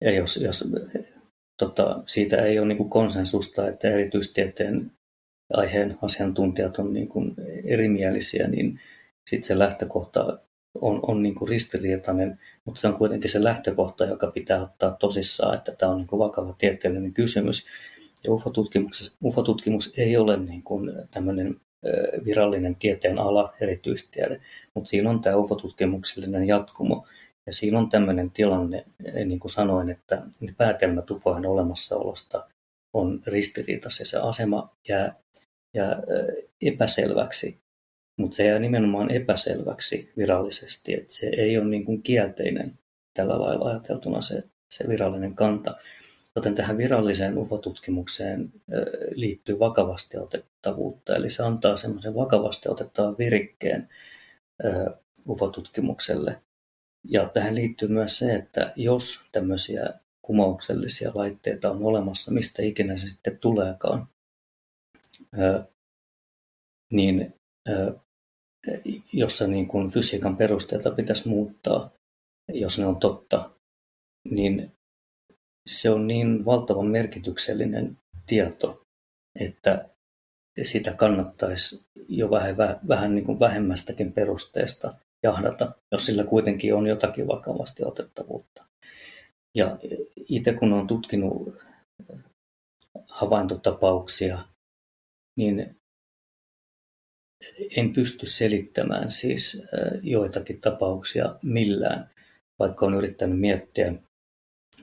ja jos, jos tota, siitä ei ole niin kuin konsensusta, että erityistieteen aiheen asiantuntijat on niin kuin erimielisiä, niin sitten se lähtökohta on, on niin kuin ristiriitainen, mutta se on kuitenkin se lähtökohta, joka pitää ottaa tosissaan, että tämä on niin kuin vakava tieteellinen kysymys. Ja UFO-tutkimus, UFO-tutkimus ei ole niin kuin tämmöinen virallinen tieteen ala, erityistiede, mutta siinä on tämä UFO-tutkimuksellinen jatkumo. Ja siinä on tämmöinen tilanne, niin kuin sanoin, että päätelmät UFOjen olemassaolosta on ristiriitaisia. Se asema jää jää epäselväksi, mutta se jää nimenomaan epäselväksi virallisesti, että se ei ole niin kuin kielteinen tällä lailla ajateltuna se, se virallinen kanta. Joten tähän viralliseen UFO-tutkimukseen liittyy vakavasti otettavuutta, eli se antaa semmoisen vakavasti otettavan virikkeen UFO-tutkimukselle. Ja tähän liittyy myös se, että jos tämmöisiä kumouksellisia laitteita on olemassa, mistä ikinä se sitten tuleekaan, niin jossa niin kuin fysiikan perusteita pitäisi muuttaa, jos ne on totta, niin se on niin valtavan merkityksellinen tieto, että sitä kannattaisi jo vähän, vähän niin kuin vähemmästäkin perusteesta jahdata, jos sillä kuitenkin on jotakin vakavasti otettavuutta. Ja itse kun olen tutkinut havaintotapauksia niin en pysty selittämään siis joitakin tapauksia millään, vaikka on yrittänyt miettiä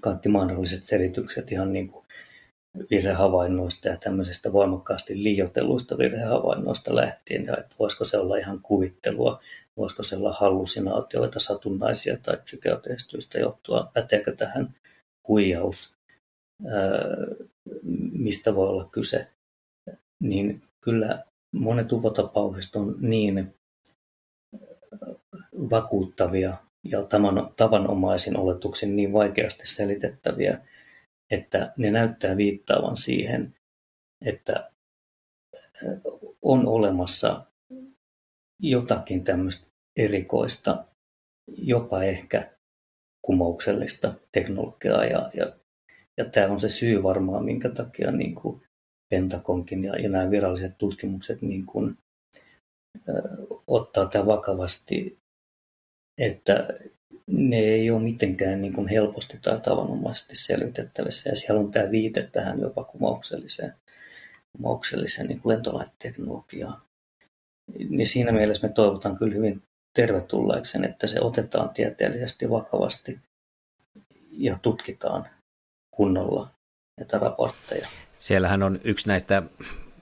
kaikki mahdolliset selitykset ihan niin kuin virhehavainnoista ja tämmöisestä voimakkaasti liioitelluista virhehavainnoista lähtien, että voisiko se olla ihan kuvittelua, voisiko se olla hallusinaatioita, satunnaisia tai psykeotestyistä johtua, päteekö tähän huijaus, mistä voi olla kyse? Niin kyllä monet ufotapaukset on niin vakuuttavia ja tavanomaisin oletuksin niin vaikeasti selitettäviä, että ne näyttää viittaavan siihen, että on olemassa jotakin tämmöistä erikoista, jopa ehkä kumouksellista teknologiaa. Ja, ja, ja tämä on se syy varmaan, minkä takia niin kuin Pentagonkin ja, ja nämä viralliset tutkimukset niin kuin, ottaa tämä vakavasti, että ne ei ole mitenkään niin kuin helposti tai tavanomaisesti selvitettävissä. Ja siellä on tämä viite tähän jopa kumoukselliseen, kumoukselliseen niin lentolaiteteknologiaan. Niin siinä mielessä me toivotan kyllä hyvin tervetulleeksi että se otetaan tieteellisesti vakavasti ja tutkitaan kunnolla näitä raportteja. Siellähän on yksi näistä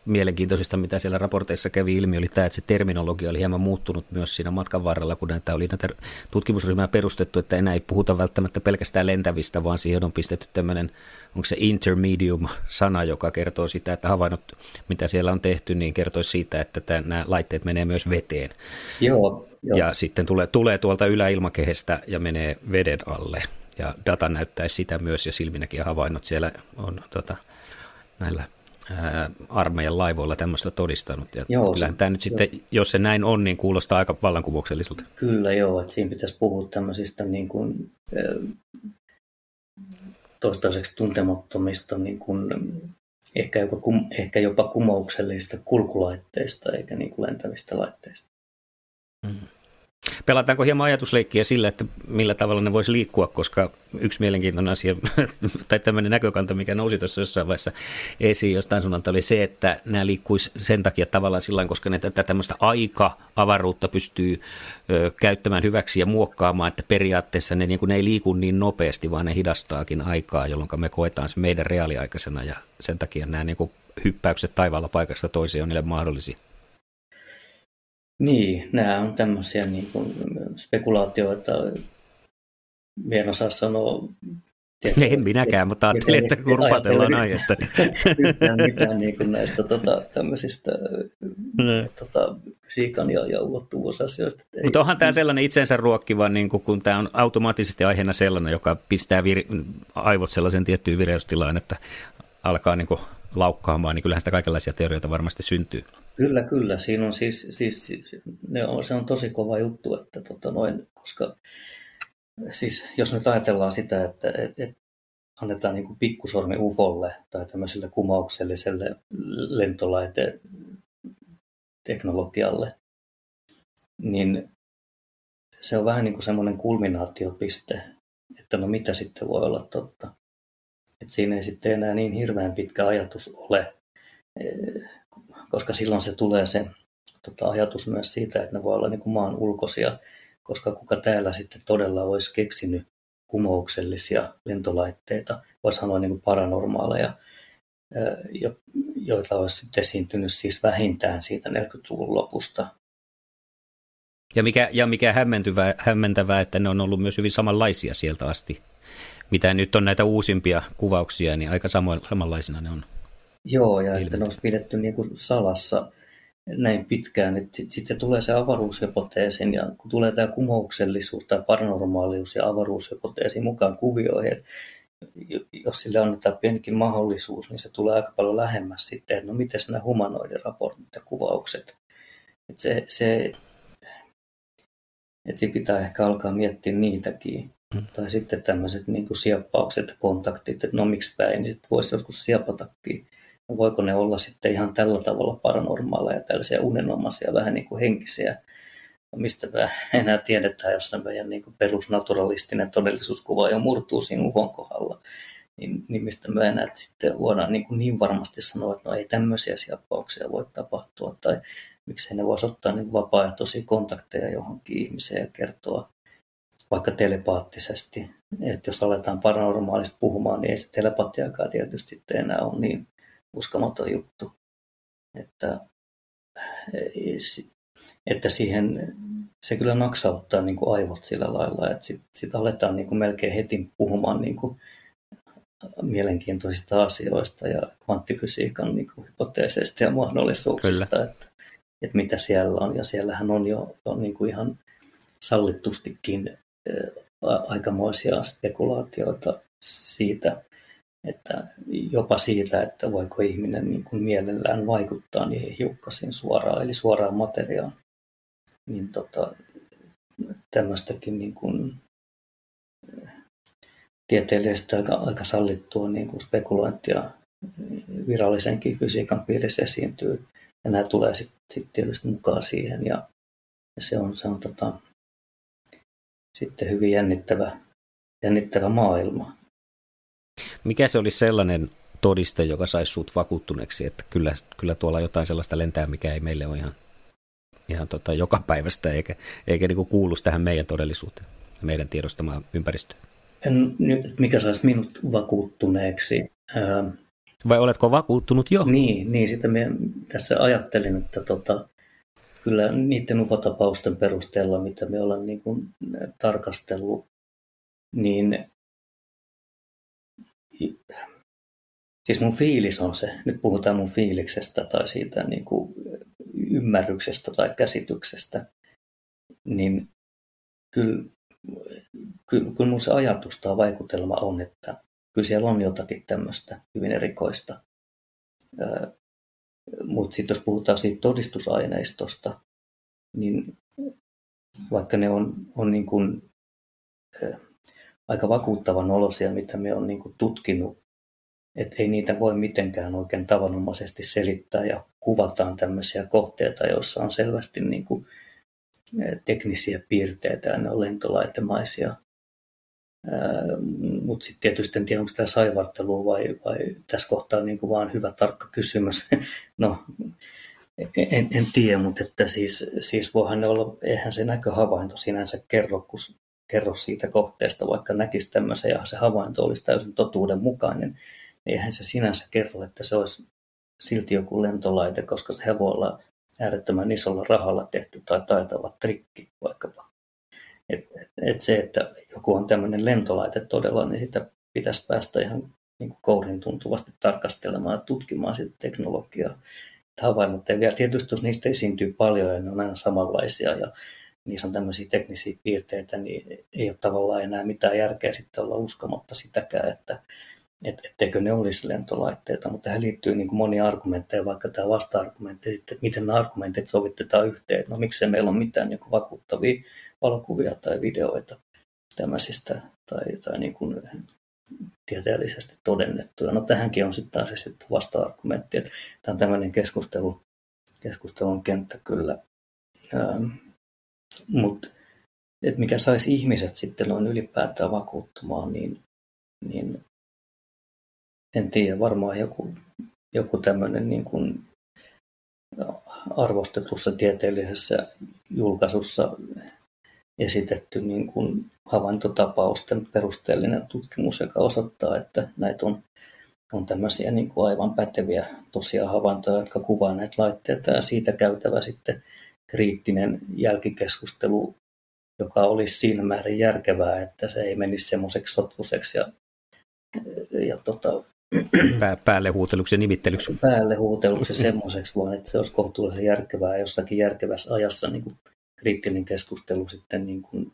mielenkiintoisista, mitä siellä raporteissa kävi ilmi, oli tämä, että se terminologia oli hieman muuttunut myös siinä matkan varrella, kun näitä oli näitä tutkimusryhmää perustettu, että enää ei puhuta välttämättä pelkästään lentävistä, vaan siihen on pistetty tämmöinen, onko se intermedium-sana, joka kertoo sitä, että havainnot, mitä siellä on tehty, niin kertoo siitä, että tämä, nämä laitteet menee myös veteen. Joo, joo. Ja sitten tulee, tulee tuolta yläilmakehestä ja menee veden alle. Ja data näyttäisi sitä myös, ja silminäkin havainnot siellä on tota, näillä armeijan laivoilla tämmöistä todistanut. Ja joo, kyllähän tämä nyt sitten, joo. jos se näin on, niin kuulostaa aika vallankumoukselliselta. Kyllä joo, että siinä pitäisi puhua tämmöisistä niin kuin, toistaiseksi tuntemattomista niin kuin, ehkä, jopa, ehkä jopa kumouksellisista kulkulaitteista eikä niin kuin lentävistä laitteista. Mm. Pelataanko hieman ajatusleikkiä sillä, että millä tavalla ne voisi liikkua, koska yksi mielenkiintoinen asia, tai tämmöinen näkökanta, mikä nousi tuossa jossain vaiheessa esiin jostain suunnalta, oli se, että nämä liikkuisi sen takia tavallaan sillä koska ne tätä tämmöistä aika-avaruutta pystyy ö, käyttämään hyväksi ja muokkaamaan, että periaatteessa ne, niin kuin, ne ei liiku niin nopeasti, vaan ne hidastaakin aikaa, jolloin me koetaan se meidän reaaliaikaisena, ja sen takia nämä niin kuin, hyppäykset taivaalla paikasta toiseen on niille mahdollisia. Niin, nämä on tämmöisiä niin kuin spekulaatioita. En osaa sanoa Tiedätkö, en minäkään, mutta ajattelin, että kun rupatellaan aiheesta. Yhtään mitään niin kuin näistä tota, tämmöisistä tota, fysiikan ja, ja ulottuvuusasioista. Mutta onhan tämä sellainen itsensä ruokkiva, niin kuin, kun tämä on automaattisesti aiheena sellainen, joka pistää vir- aivot sellaisen tiettyyn vireystilaan, että alkaa niin kuin laukkaamaan, niin kyllähän sitä kaikenlaisia teorioita varmasti syntyy. Kyllä, kyllä. Siinä on siis, siis ne on, se on tosi kova juttu, että tota noin, koska siis jos nyt ajatellaan sitä, että et, et annetaan niin pikkusormi UFOlle tai tämmöiselle kumaukselliselle lentolaite teknologialle, niin se on vähän niin kuin semmoinen kulminaatiopiste, että no mitä sitten voi olla totta. Et siinä ei sitten enää niin hirveän pitkä ajatus ole, koska silloin se tulee se tota, ajatus myös siitä, että ne voi olla niin kuin maan ulkoisia, koska kuka täällä sitten todella olisi keksinyt kumouksellisia lentolaitteita, voisi sanoa niin kuin paranormaaleja, joita olisi esiintynyt siis vähintään siitä 40-luvun lopusta. Ja mikä, ja mikä hämmentävää, hämmentävää, että ne on ollut myös hyvin samanlaisia sieltä asti. Mitä nyt on näitä uusimpia kuvauksia, niin aika samanlaisina ne on. Joo, ja että ne olisi pidetty niin kuin salassa näin pitkään, sitten sit se tulee se avaruushypoteesin, ja kun tulee tämä kumouksellisuus tai paranormaalius ja avaruushypoteesi mukaan kuvioihin, että jos sille annetaan pienikin mahdollisuus, niin se tulee aika paljon lähemmäs sitten, että no miten nämä humanoidiraportit ja kuvaukset. Että se, se että pitää ehkä alkaa miettiä niitäkin. Mm. Tai sitten tämmöiset niin kuin sieppaukset ja kontaktit, että no miksi päin, niin sitten voisi joskus siepatakin voiko ne olla sitten ihan tällä tavalla paranormaaleja, tällaisia unenomaisia, vähän niin kuin henkisiä, mistä me enää tiedetään, jos meidän niin kuin perusnaturalistinen todellisuuskuva jo murtuu siinä uvon kohdalla, niin, niin mistä me enää sitten voidaan niin, kuin niin varmasti sanoa, että no ei tämmöisiä siappauksia voi tapahtua, tai miksei ne voisi ottaa niin vapaaehtoisia kontakteja johonkin ihmiseen ja kertoa vaikka telepaattisesti. Että jos aletaan paranormaalista puhumaan, niin ei se telepatiakaan tietysti enää ole niin uskomaton juttu. Että, että siihen se kyllä naksauttaa niin kuin aivot sillä lailla, että sitten sit aletaan niin kuin melkein heti puhumaan niin kuin mielenkiintoisista asioista ja kvanttifysiikan niin kuin hypoteeseista ja mahdollisuuksista, että, että mitä siellä on. Ja siellähän on jo, jo niin kuin ihan sallitustikin aikamoisia spekulaatioita siitä, että jopa siitä, että voiko ihminen niin kuin mielellään vaikuttaa niihin hiukkasiin suoraan, eli suoraan materiaan. Niin tota, tämmöistäkin niin kuin, tieteellisesti aika, aika sallittua niin kuin spekulointia virallisenkin fysiikan piirissä esiintyy. Ja nämä tulee sitten sit tietysti mukaan siihen ja, ja se on, se on tota, sitten hyvin jännittävä, jännittävä maailma. Mikä se olisi sellainen todiste, joka saisi sut vakuuttuneeksi, että kyllä, kyllä tuolla jotain sellaista lentää, mikä ei meille ole ihan, ihan tota joka päivästä eikä, eikä niin kuulu tähän meidän todellisuuteen, meidän tiedostamaan ympäristöön? En, nyt, mikä saisi minut vakuuttuneeksi? Ää, Vai oletko vakuuttunut jo? Niin, niin sitä minä tässä ajattelin, että tota, kyllä niiden ufotapausten perusteella, mitä me ollaan niin kuin tarkastellut, niin siis mun fiilis on se, nyt puhutaan mun fiiliksestä tai siitä niin kuin ymmärryksestä tai käsityksestä, niin kyllä, kyllä, kyllä mun se ajatus tai vaikutelma on, että kyllä siellä on jotakin tämmöistä hyvin erikoista. Mutta sitten jos puhutaan siitä todistusaineistosta, niin vaikka ne on, on niin kuin, aika vakuuttavan olosia, mitä me on niin tutkinut, että ei niitä voi mitenkään oikein tavanomaisesti selittää ja kuvataan tämmöisiä kohteita, joissa on selvästi niin kuin teknisiä piirteitä ja ne on lentolaitemaisia mutta sitten tietysti en tiedä, onko tämä saivartelu vai, vai tässä kohtaa niin kuin vaan hyvä tarkka kysymys. no, en, en tiedä, mutta että siis, siis voihan ne olla, eihän se näköhavainto sinänsä kerro, kun kerro siitä kohteesta, vaikka näkisi tämmöisen ja se havainto olisi täysin totuudenmukainen, niin eihän se sinänsä kerro, että se olisi silti joku lentolaite, koska se voi olla äärettömän isolla rahalla tehty tai taitava trikki vaikkapa. Et, et se, että joku on tämmöinen lentolaite todella, niin sitä pitäisi päästä ihan niin kourin tuntuvasti tarkastelemaan ja tutkimaan sitä teknologiaa. Havainnot ja vielä tietysti, jos niistä esiintyy paljon ja ne on aina samanlaisia ja niissä on tämmöisiä teknisiä piirteitä, niin ei ole tavallaan enää mitään järkeä sitten olla uskomatta sitäkään, että et, etteikö ne olisi lentolaitteita, mutta tähän liittyy niin monia argumentteja, vaikka tämä vasta-argumentti, että miten nämä argumentit sovitetaan yhteen. No miksei meillä ole mitään niin kuin vakuuttavia valokuvia tai videoita tämmöisistä tai, tai niin kuin tieteellisesti todennettuja. No tähänkin on sitten taas sitten vasta-argumentti, että tämä on tämmöinen keskustelu, keskustelun kenttä kyllä. Ähm, Mutta että mikä saisi ihmiset sitten noin ylipäätään vakuuttumaan, niin, niin en tiedä, varmaan joku, joku tämmöinen niin kuin arvostetussa tieteellisessä julkaisussa esitetty niin kuin havaintotapausten perusteellinen tutkimus, joka osoittaa, että näitä on, on tämmöisiä niin kuin aivan päteviä tosiaan havaintoja, jotka kuvaa näitä laitteita ja siitä käytävä sitten kriittinen jälkikeskustelu, joka olisi siinä määrin järkevää, että se ei menisi semmoiseksi sotkuseksi ja, ja tota, Pää, päälle huuteluksi ja nimittelyksi. Päälle huuteluksi semmoiseksi, vaan että se olisi kohtuullisen järkevää jossakin järkevässä ajassa niin kuin kriittinen keskustelu sitten niin kuin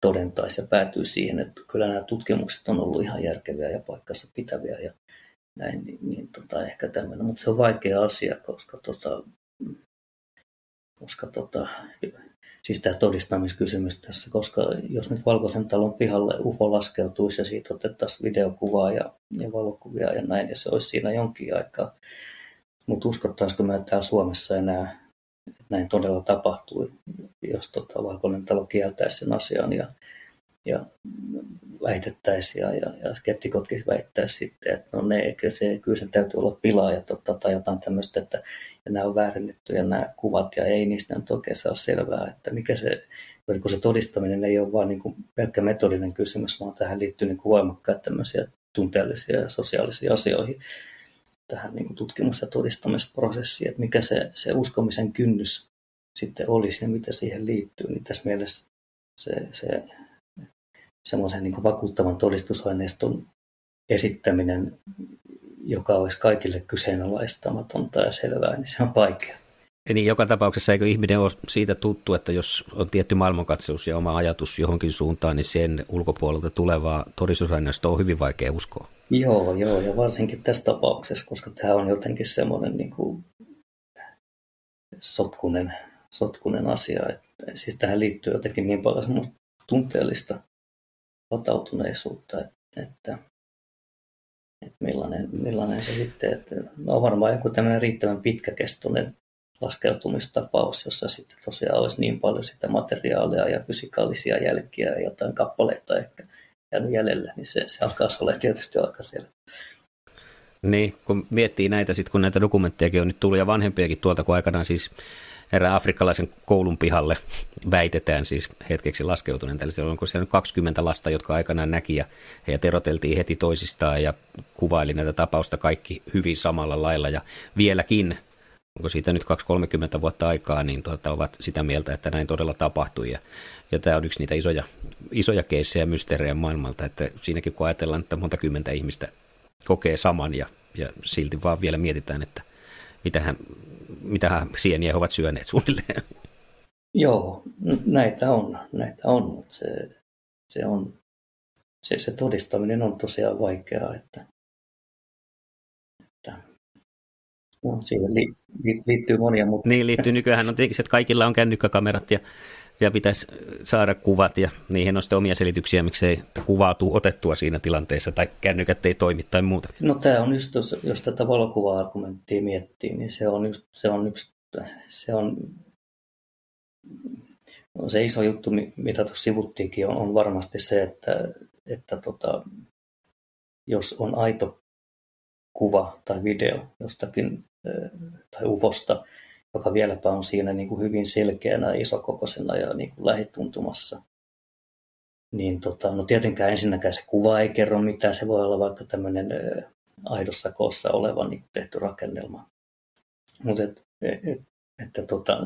todentaisi ja päätyy siihen, että kyllä nämä tutkimukset on ollut ihan järkeviä ja paikkansa pitäviä ja näin, niin, niin tota, ehkä tämmöinen, mutta se on vaikea asia, koska, tota, koska tota, siis tämä todistamiskysymys tässä, koska jos nyt Valkoisen talon pihalle UFO laskeutuisi ja siitä otettaisiin videokuvaa ja, ja valokuvia ja näin, ja se olisi siinä jonkin aikaa, mutta uskottaisiko me täällä Suomessa enää näin todella tapahtui, jos tota, Valkoinen talo kieltäisi sen asian ja, ja väitettäisiin ja, ja, ja skeptikotkin väittäisi sitten, että no ne, kyllä, se, kyllä se täytyy olla pilaa ja tota, tai jotain tämmöistä, että ja nämä on väärennetty ja nämä kuvat ja ei niistä nyt oikein saa selvää, että mikä se, kun se todistaminen ei ole vain niin kuin pelkkä metodinen kysymys, vaan tähän liittyy niin kuin voimakkaat tämmöisiä tunteellisia ja sosiaalisia asioihin tähän niin tutkimus- ja todistamisprosessiin, että mikä se, se uskomisen kynnys sitten olisi ja mitä siihen liittyy, niin tässä mielessä se, se semmoisen niin vakuuttavan todistusaineiston esittäminen, joka olisi kaikille kyseenalaistamatonta ja selvää, niin se on vaikea. Niin joka tapauksessa eikö ihminen ole siitä tuttu, että jos on tietty maailmankatseus ja oma ajatus johonkin suuntaan, niin sen ulkopuolelta tulevaa todistusaineistoa on hyvin vaikea uskoa. Joo, joo, ja varsinkin tässä tapauksessa, koska tämä on jotenkin semmoinen niin kuin sotkunen, sotkunen asia. Että, siis tähän liittyy jotenkin niin paljon tunteellista latautuneisuutta, että, että, millainen, millainen se sitten, että no varmaan joku tämmöinen riittävän pitkäkestoinen laskeutumistapaus, jossa sitten tosiaan olisi niin paljon sitä materiaalia ja fysikaalisia jälkiä ja jotain kappaleita ehkä jäänyt jäljellä, niin se, se alkaa olla tietysti aika selvä. Niin, kun miettii näitä, sit kun näitä dokumenttejakin on nyt tullut ja vanhempiakin tuolta, kun aikanaan siis erään afrikkalaisen koulun pihalle väitetään siis hetkeksi laskeutuneen. Siellä onko siellä 20 lasta, jotka aikanaan näki ja heidät eroteltiin heti toisistaan ja kuvaili näitä tapausta kaikki hyvin samalla lailla ja vieläkin onko siitä nyt 2-30 vuotta aikaa, niin tuota, ovat sitä mieltä, että näin todella tapahtui. Ja, ja tämä on yksi niitä isoja, isoja keissejä mysteerejä maailmalta, että siinäkin kun ajatellaan, että monta kymmentä ihmistä kokee saman ja, ja silti vaan vielä mietitään, että mitähän, mitähän sieniä he ovat syöneet suunnilleen. Joo, näitä on, näitä on, mutta se, se, on, se, se todistaminen on tosiaan vaikeaa, että, että No, siihen liittyy monia. Mutta... Niin, liittyy nykyään on tietenkin, että kaikilla on kännykkäkamerat ja, ja pitäisi saada kuvat ja niihin on sitten omia selityksiä, miksei kuvaa tuu otettua siinä tilanteessa tai kännykät ei toimi tai muuta. No tämä on just, jos, jos tätä valokuva-argumenttia miettii, niin se on, just, se on yksi, se on, se iso juttu, mitä tuossa sivuttiinkin, on, on varmasti se, että, että tota, jos on aito kuva tai video jostakin tai ufosta, joka vieläpä on siinä niin kuin hyvin selkeänä, isokokoisena ja niin kuin lähituntumassa. Niin tota, no tietenkään ensinnäkään se kuva ei kerro mitään, se voi olla vaikka tämmöinen aidossa koossa oleva niin tehty rakennelma. Mutta et, et, et, että tota,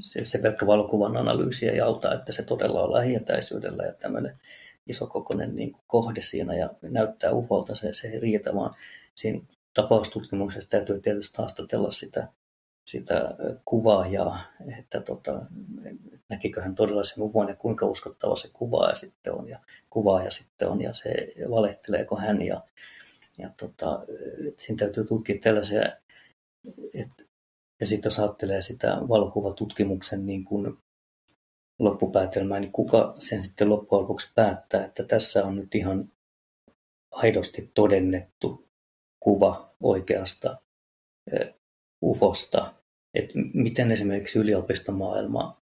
se, se pelkkä valokuvan analyysi ei auta, että se todella on lähietäisyydellä ja tämmöinen isokokoinen niin kohde siinä ja näyttää ufolta, se, se ei riitä, vaan siinä tapaustutkimuksessa täytyy tietysti haastatella sitä, sitä kuvaajaa, että tota, näkikö hän todella sen uvon ja kuinka uskottava se kuvaaja sitten on ja kuvaaja sitten on ja se valehteleeko hän ja, ja tota, siinä täytyy tutkia tällaisia, että ja sitten jos ajattelee sitä valokuvatutkimuksen niin kuin loppupäätelmää, niin kuka sen sitten loppujen lopuksi päättää, että tässä on nyt ihan aidosti todennettu kuva oikeasta ufosta, että miten esimerkiksi yliopistomaailma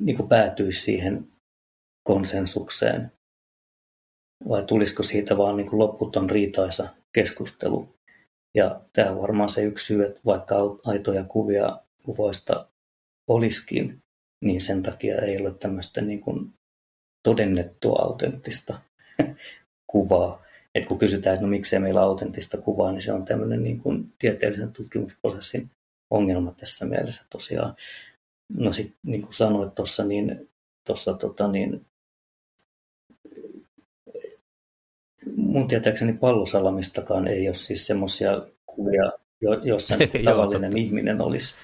niin kuin päätyisi siihen konsensukseen, vai tulisiko siitä vaan niin kuin lopputon riitaisa keskustelu. Ja tämä on varmaan se yksi syy, että vaikka aitoja kuvia ufoista olisikin, niin sen takia ei ole tämmöistä niin kuin todennettua autenttista kuvaa. Et kun kysytään, että no miksei meillä autenttista kuvaa, niin se on tämmöinen niin kuin tieteellisen tutkimusprosessin ongelma tässä mielessä tosiaan. No sitten niin kuin sanoit tuossa, niin, tossa, tota, niin mun tietääkseni pallosalamistakaan ei ole siis semmoisia kuvia, joissa tavallinen ihminen olisi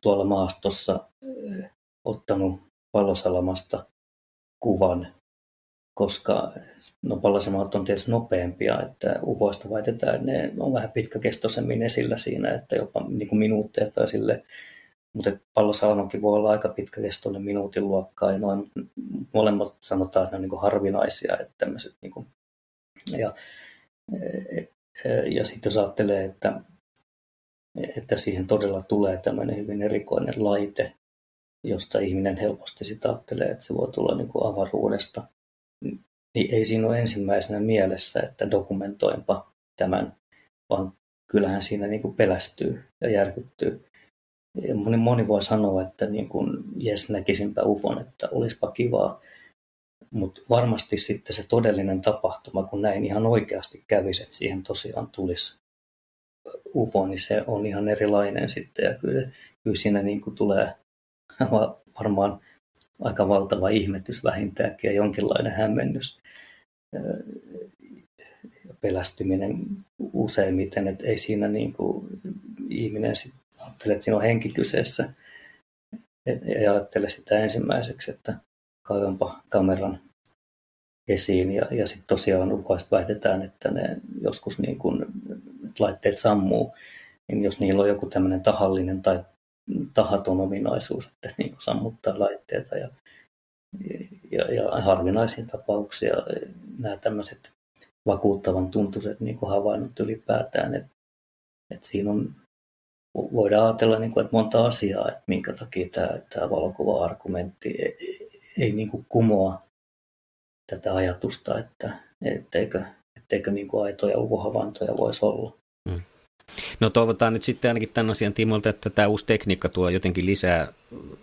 tuolla maastossa ottanut pallosalamasta kuvan koska no pallasemaat on tietysti nopeampia, että uvoista väitetään, että ne on vähän pitkäkestoisemmin esillä siinä, että jopa niin kuin minuutteja tai sille, mutta pallosalmakin voi olla aika pitkäkestoinen minuutin luokkaa, ja noin molemmat sanotaan, että ne on niin kuin harvinaisia, että tämmöiset niin kuin, ja, ja sitten jos ajattelee, että, että siihen todella tulee tämmöinen hyvin erikoinen laite, josta ihminen helposti sitä ajattelee, että se voi tulla niin kuin avaruudesta, niin ei siinä ole ensimmäisenä mielessä, että dokumentoinpa tämän, vaan kyllähän siinä niin kuin pelästyy ja järkyttyy. Ja moni, moni voi sanoa, että niin kuin, jes, näkisinpä ufon, että olisipa kivaa. Mutta varmasti sitten se todellinen tapahtuma, kun näin ihan oikeasti kävisi, että siihen tosiaan tulisi UFO, niin se on ihan erilainen sitten. Ja kyllä, kyllä siinä niin kuin tulee varmaan aika valtava ihmetys vähintäänkin ja jonkinlainen hämmennys, pelästyminen useimmiten, että ei siinä niin kuin ihminen sit että siinä on henki kyseessä. Ei ajattele sitä ensimmäiseksi, että kaivanpa kameran esiin. Ja, ja sitten tosiaan ufoista väitetään, että ne joskus niin kun, laitteet sammuu, niin jos niillä on joku tämmöinen tahallinen tai tahaton ominaisuus, että niin sammuttaa laitteita ja, ja, ja harvinaisia tapauksia, nämä tämmöiset vakuuttavan tuntuiset niin havainnot ylipäätään, että, että siinä on voidaan ajatella, niin kuin, että monta asiaa, että minkä takia tämä, tämä valokuva-argumentti ei, ei niin kuin kumoa tätä ajatusta, että etteikö, etteikö niin kuin aitoja uvohavaintoja voisi olla. Mm. No toivotaan nyt sitten ainakin tämän asian tiimoilta, että tämä uusi tekniikka tuo jotenkin lisää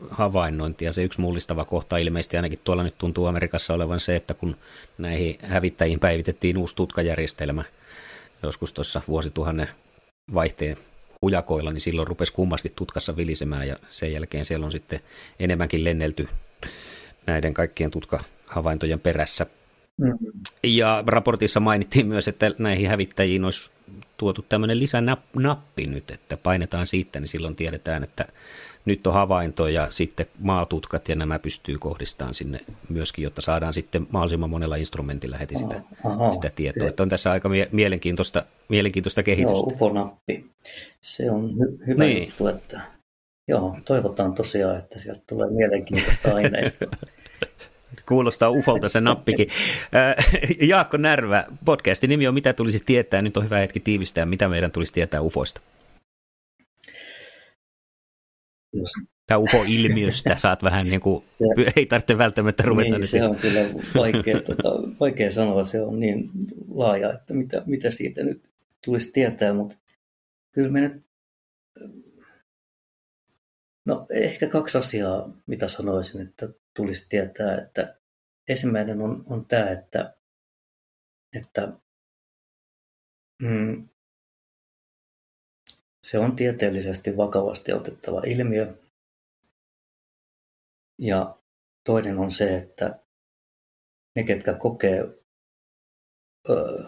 havainnointia. Se yksi mullistava kohta ilmeisesti ainakin tuolla nyt tuntuu Amerikassa olevan se, että kun näihin hävittäjiin päivitettiin uusi tutkajärjestelmä joskus tuossa vuosituhannen vaihteen hujakoilla, niin silloin rupesi kummasti tutkassa vilisemään ja sen jälkeen siellä on sitten enemmänkin lennelty näiden kaikkien tutkahavaintojen perässä. Mm-hmm. Ja raportissa mainittiin myös, että näihin hävittäjiin olisi tuotu tämmöinen lisänappi nyt, että painetaan siitä, niin silloin tiedetään, että nyt on havainto ja sitten maatutkat ja nämä pystyy kohdistamaan sinne myöskin, jotta saadaan sitten mahdollisimman monella instrumentilla heti sitä, Aha, sitä tietoa. Että on tässä aika mielenkiintoista, mielenkiintoista kehitystä. Joo, UFO-nappi. Se on hy- hyvä niin. juttu, että joo, toivotaan tosiaan, että sieltä tulee mielenkiintoista aineistoa. Kuulostaa ufolta se nappikin. Jaakko Närvä, podcastin nimi on Mitä tulisi tietää? Nyt on hyvä hetki tiivistää, mitä meidän tulisi tietää ufoista. Tämä UFO-ilmiöstä saat vähän niin kuin, se, ei tarvitse välttämättä ruveta. Niin, se on kyllä vaikea, tota, vaikea sanoa, se on niin laaja, että mitä, mitä siitä nyt tulisi tietää, mutta kyllä me nyt, no ehkä kaksi asiaa, mitä sanoisin, että tulisi tietää, että ensimmäinen on, on tämä, että, että mm, se on tieteellisesti vakavasti otettava ilmiö. Ja toinen on se, että ne, ketkä kokee ö,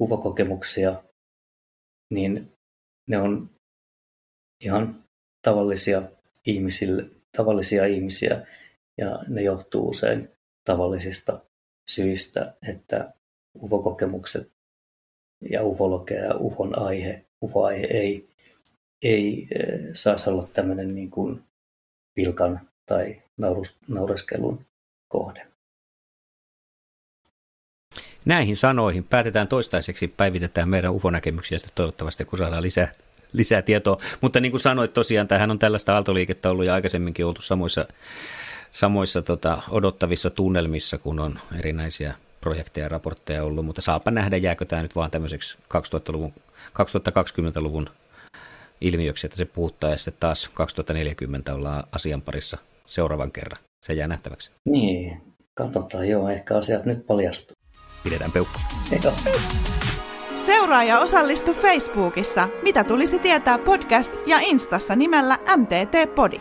uvokokemuksia, niin ne on ihan tavallisia, ihmisille, tavallisia ihmisiä ja ne johtuu usein tavallisista syistä, että uvokokemukset ja ufologia ja ufon aihe UFO-aihe ei, ei eh, saisi olla tämmöinen niin kuin pilkan tai naurus, naureskelun kohde. Näihin sanoihin päätetään toistaiseksi, päivitetään meidän UFO-näkemyksiä sitten toivottavasti, kun saadaan lisää, lisää tietoa. Mutta niin kuin sanoit, tosiaan tähän on tällaista aaltoliikettä ollut ja aikaisemminkin oltu samoissa, samoissa tota, odottavissa tunnelmissa, kun on erinäisiä projekteja ja raportteja ollut, mutta saapa nähdä, jääkö tämä nyt vaan tämmöiseksi 2000-luvun 2020-luvun ilmiöksi, että se puhuttaa ja sitten taas 2040 ollaan asian parissa seuraavan kerran. Se jää nähtäväksi. Niin, katsotaan joo, ehkä asiat nyt paljastuu. Pidetään peukku. Seuraa ja osallistu Facebookissa, mitä tulisi tietää podcast ja Instassa nimellä MTT Podi.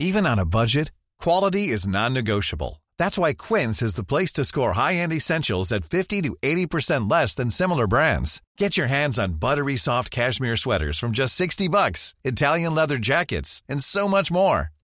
Even on a budget, Quality is non-negotiable. That's why Quince is the place to score high-end essentials at 50 to 80% less than similar brands. Get your hands on buttery soft cashmere sweaters from just 60 bucks, Italian leather jackets, and so much more.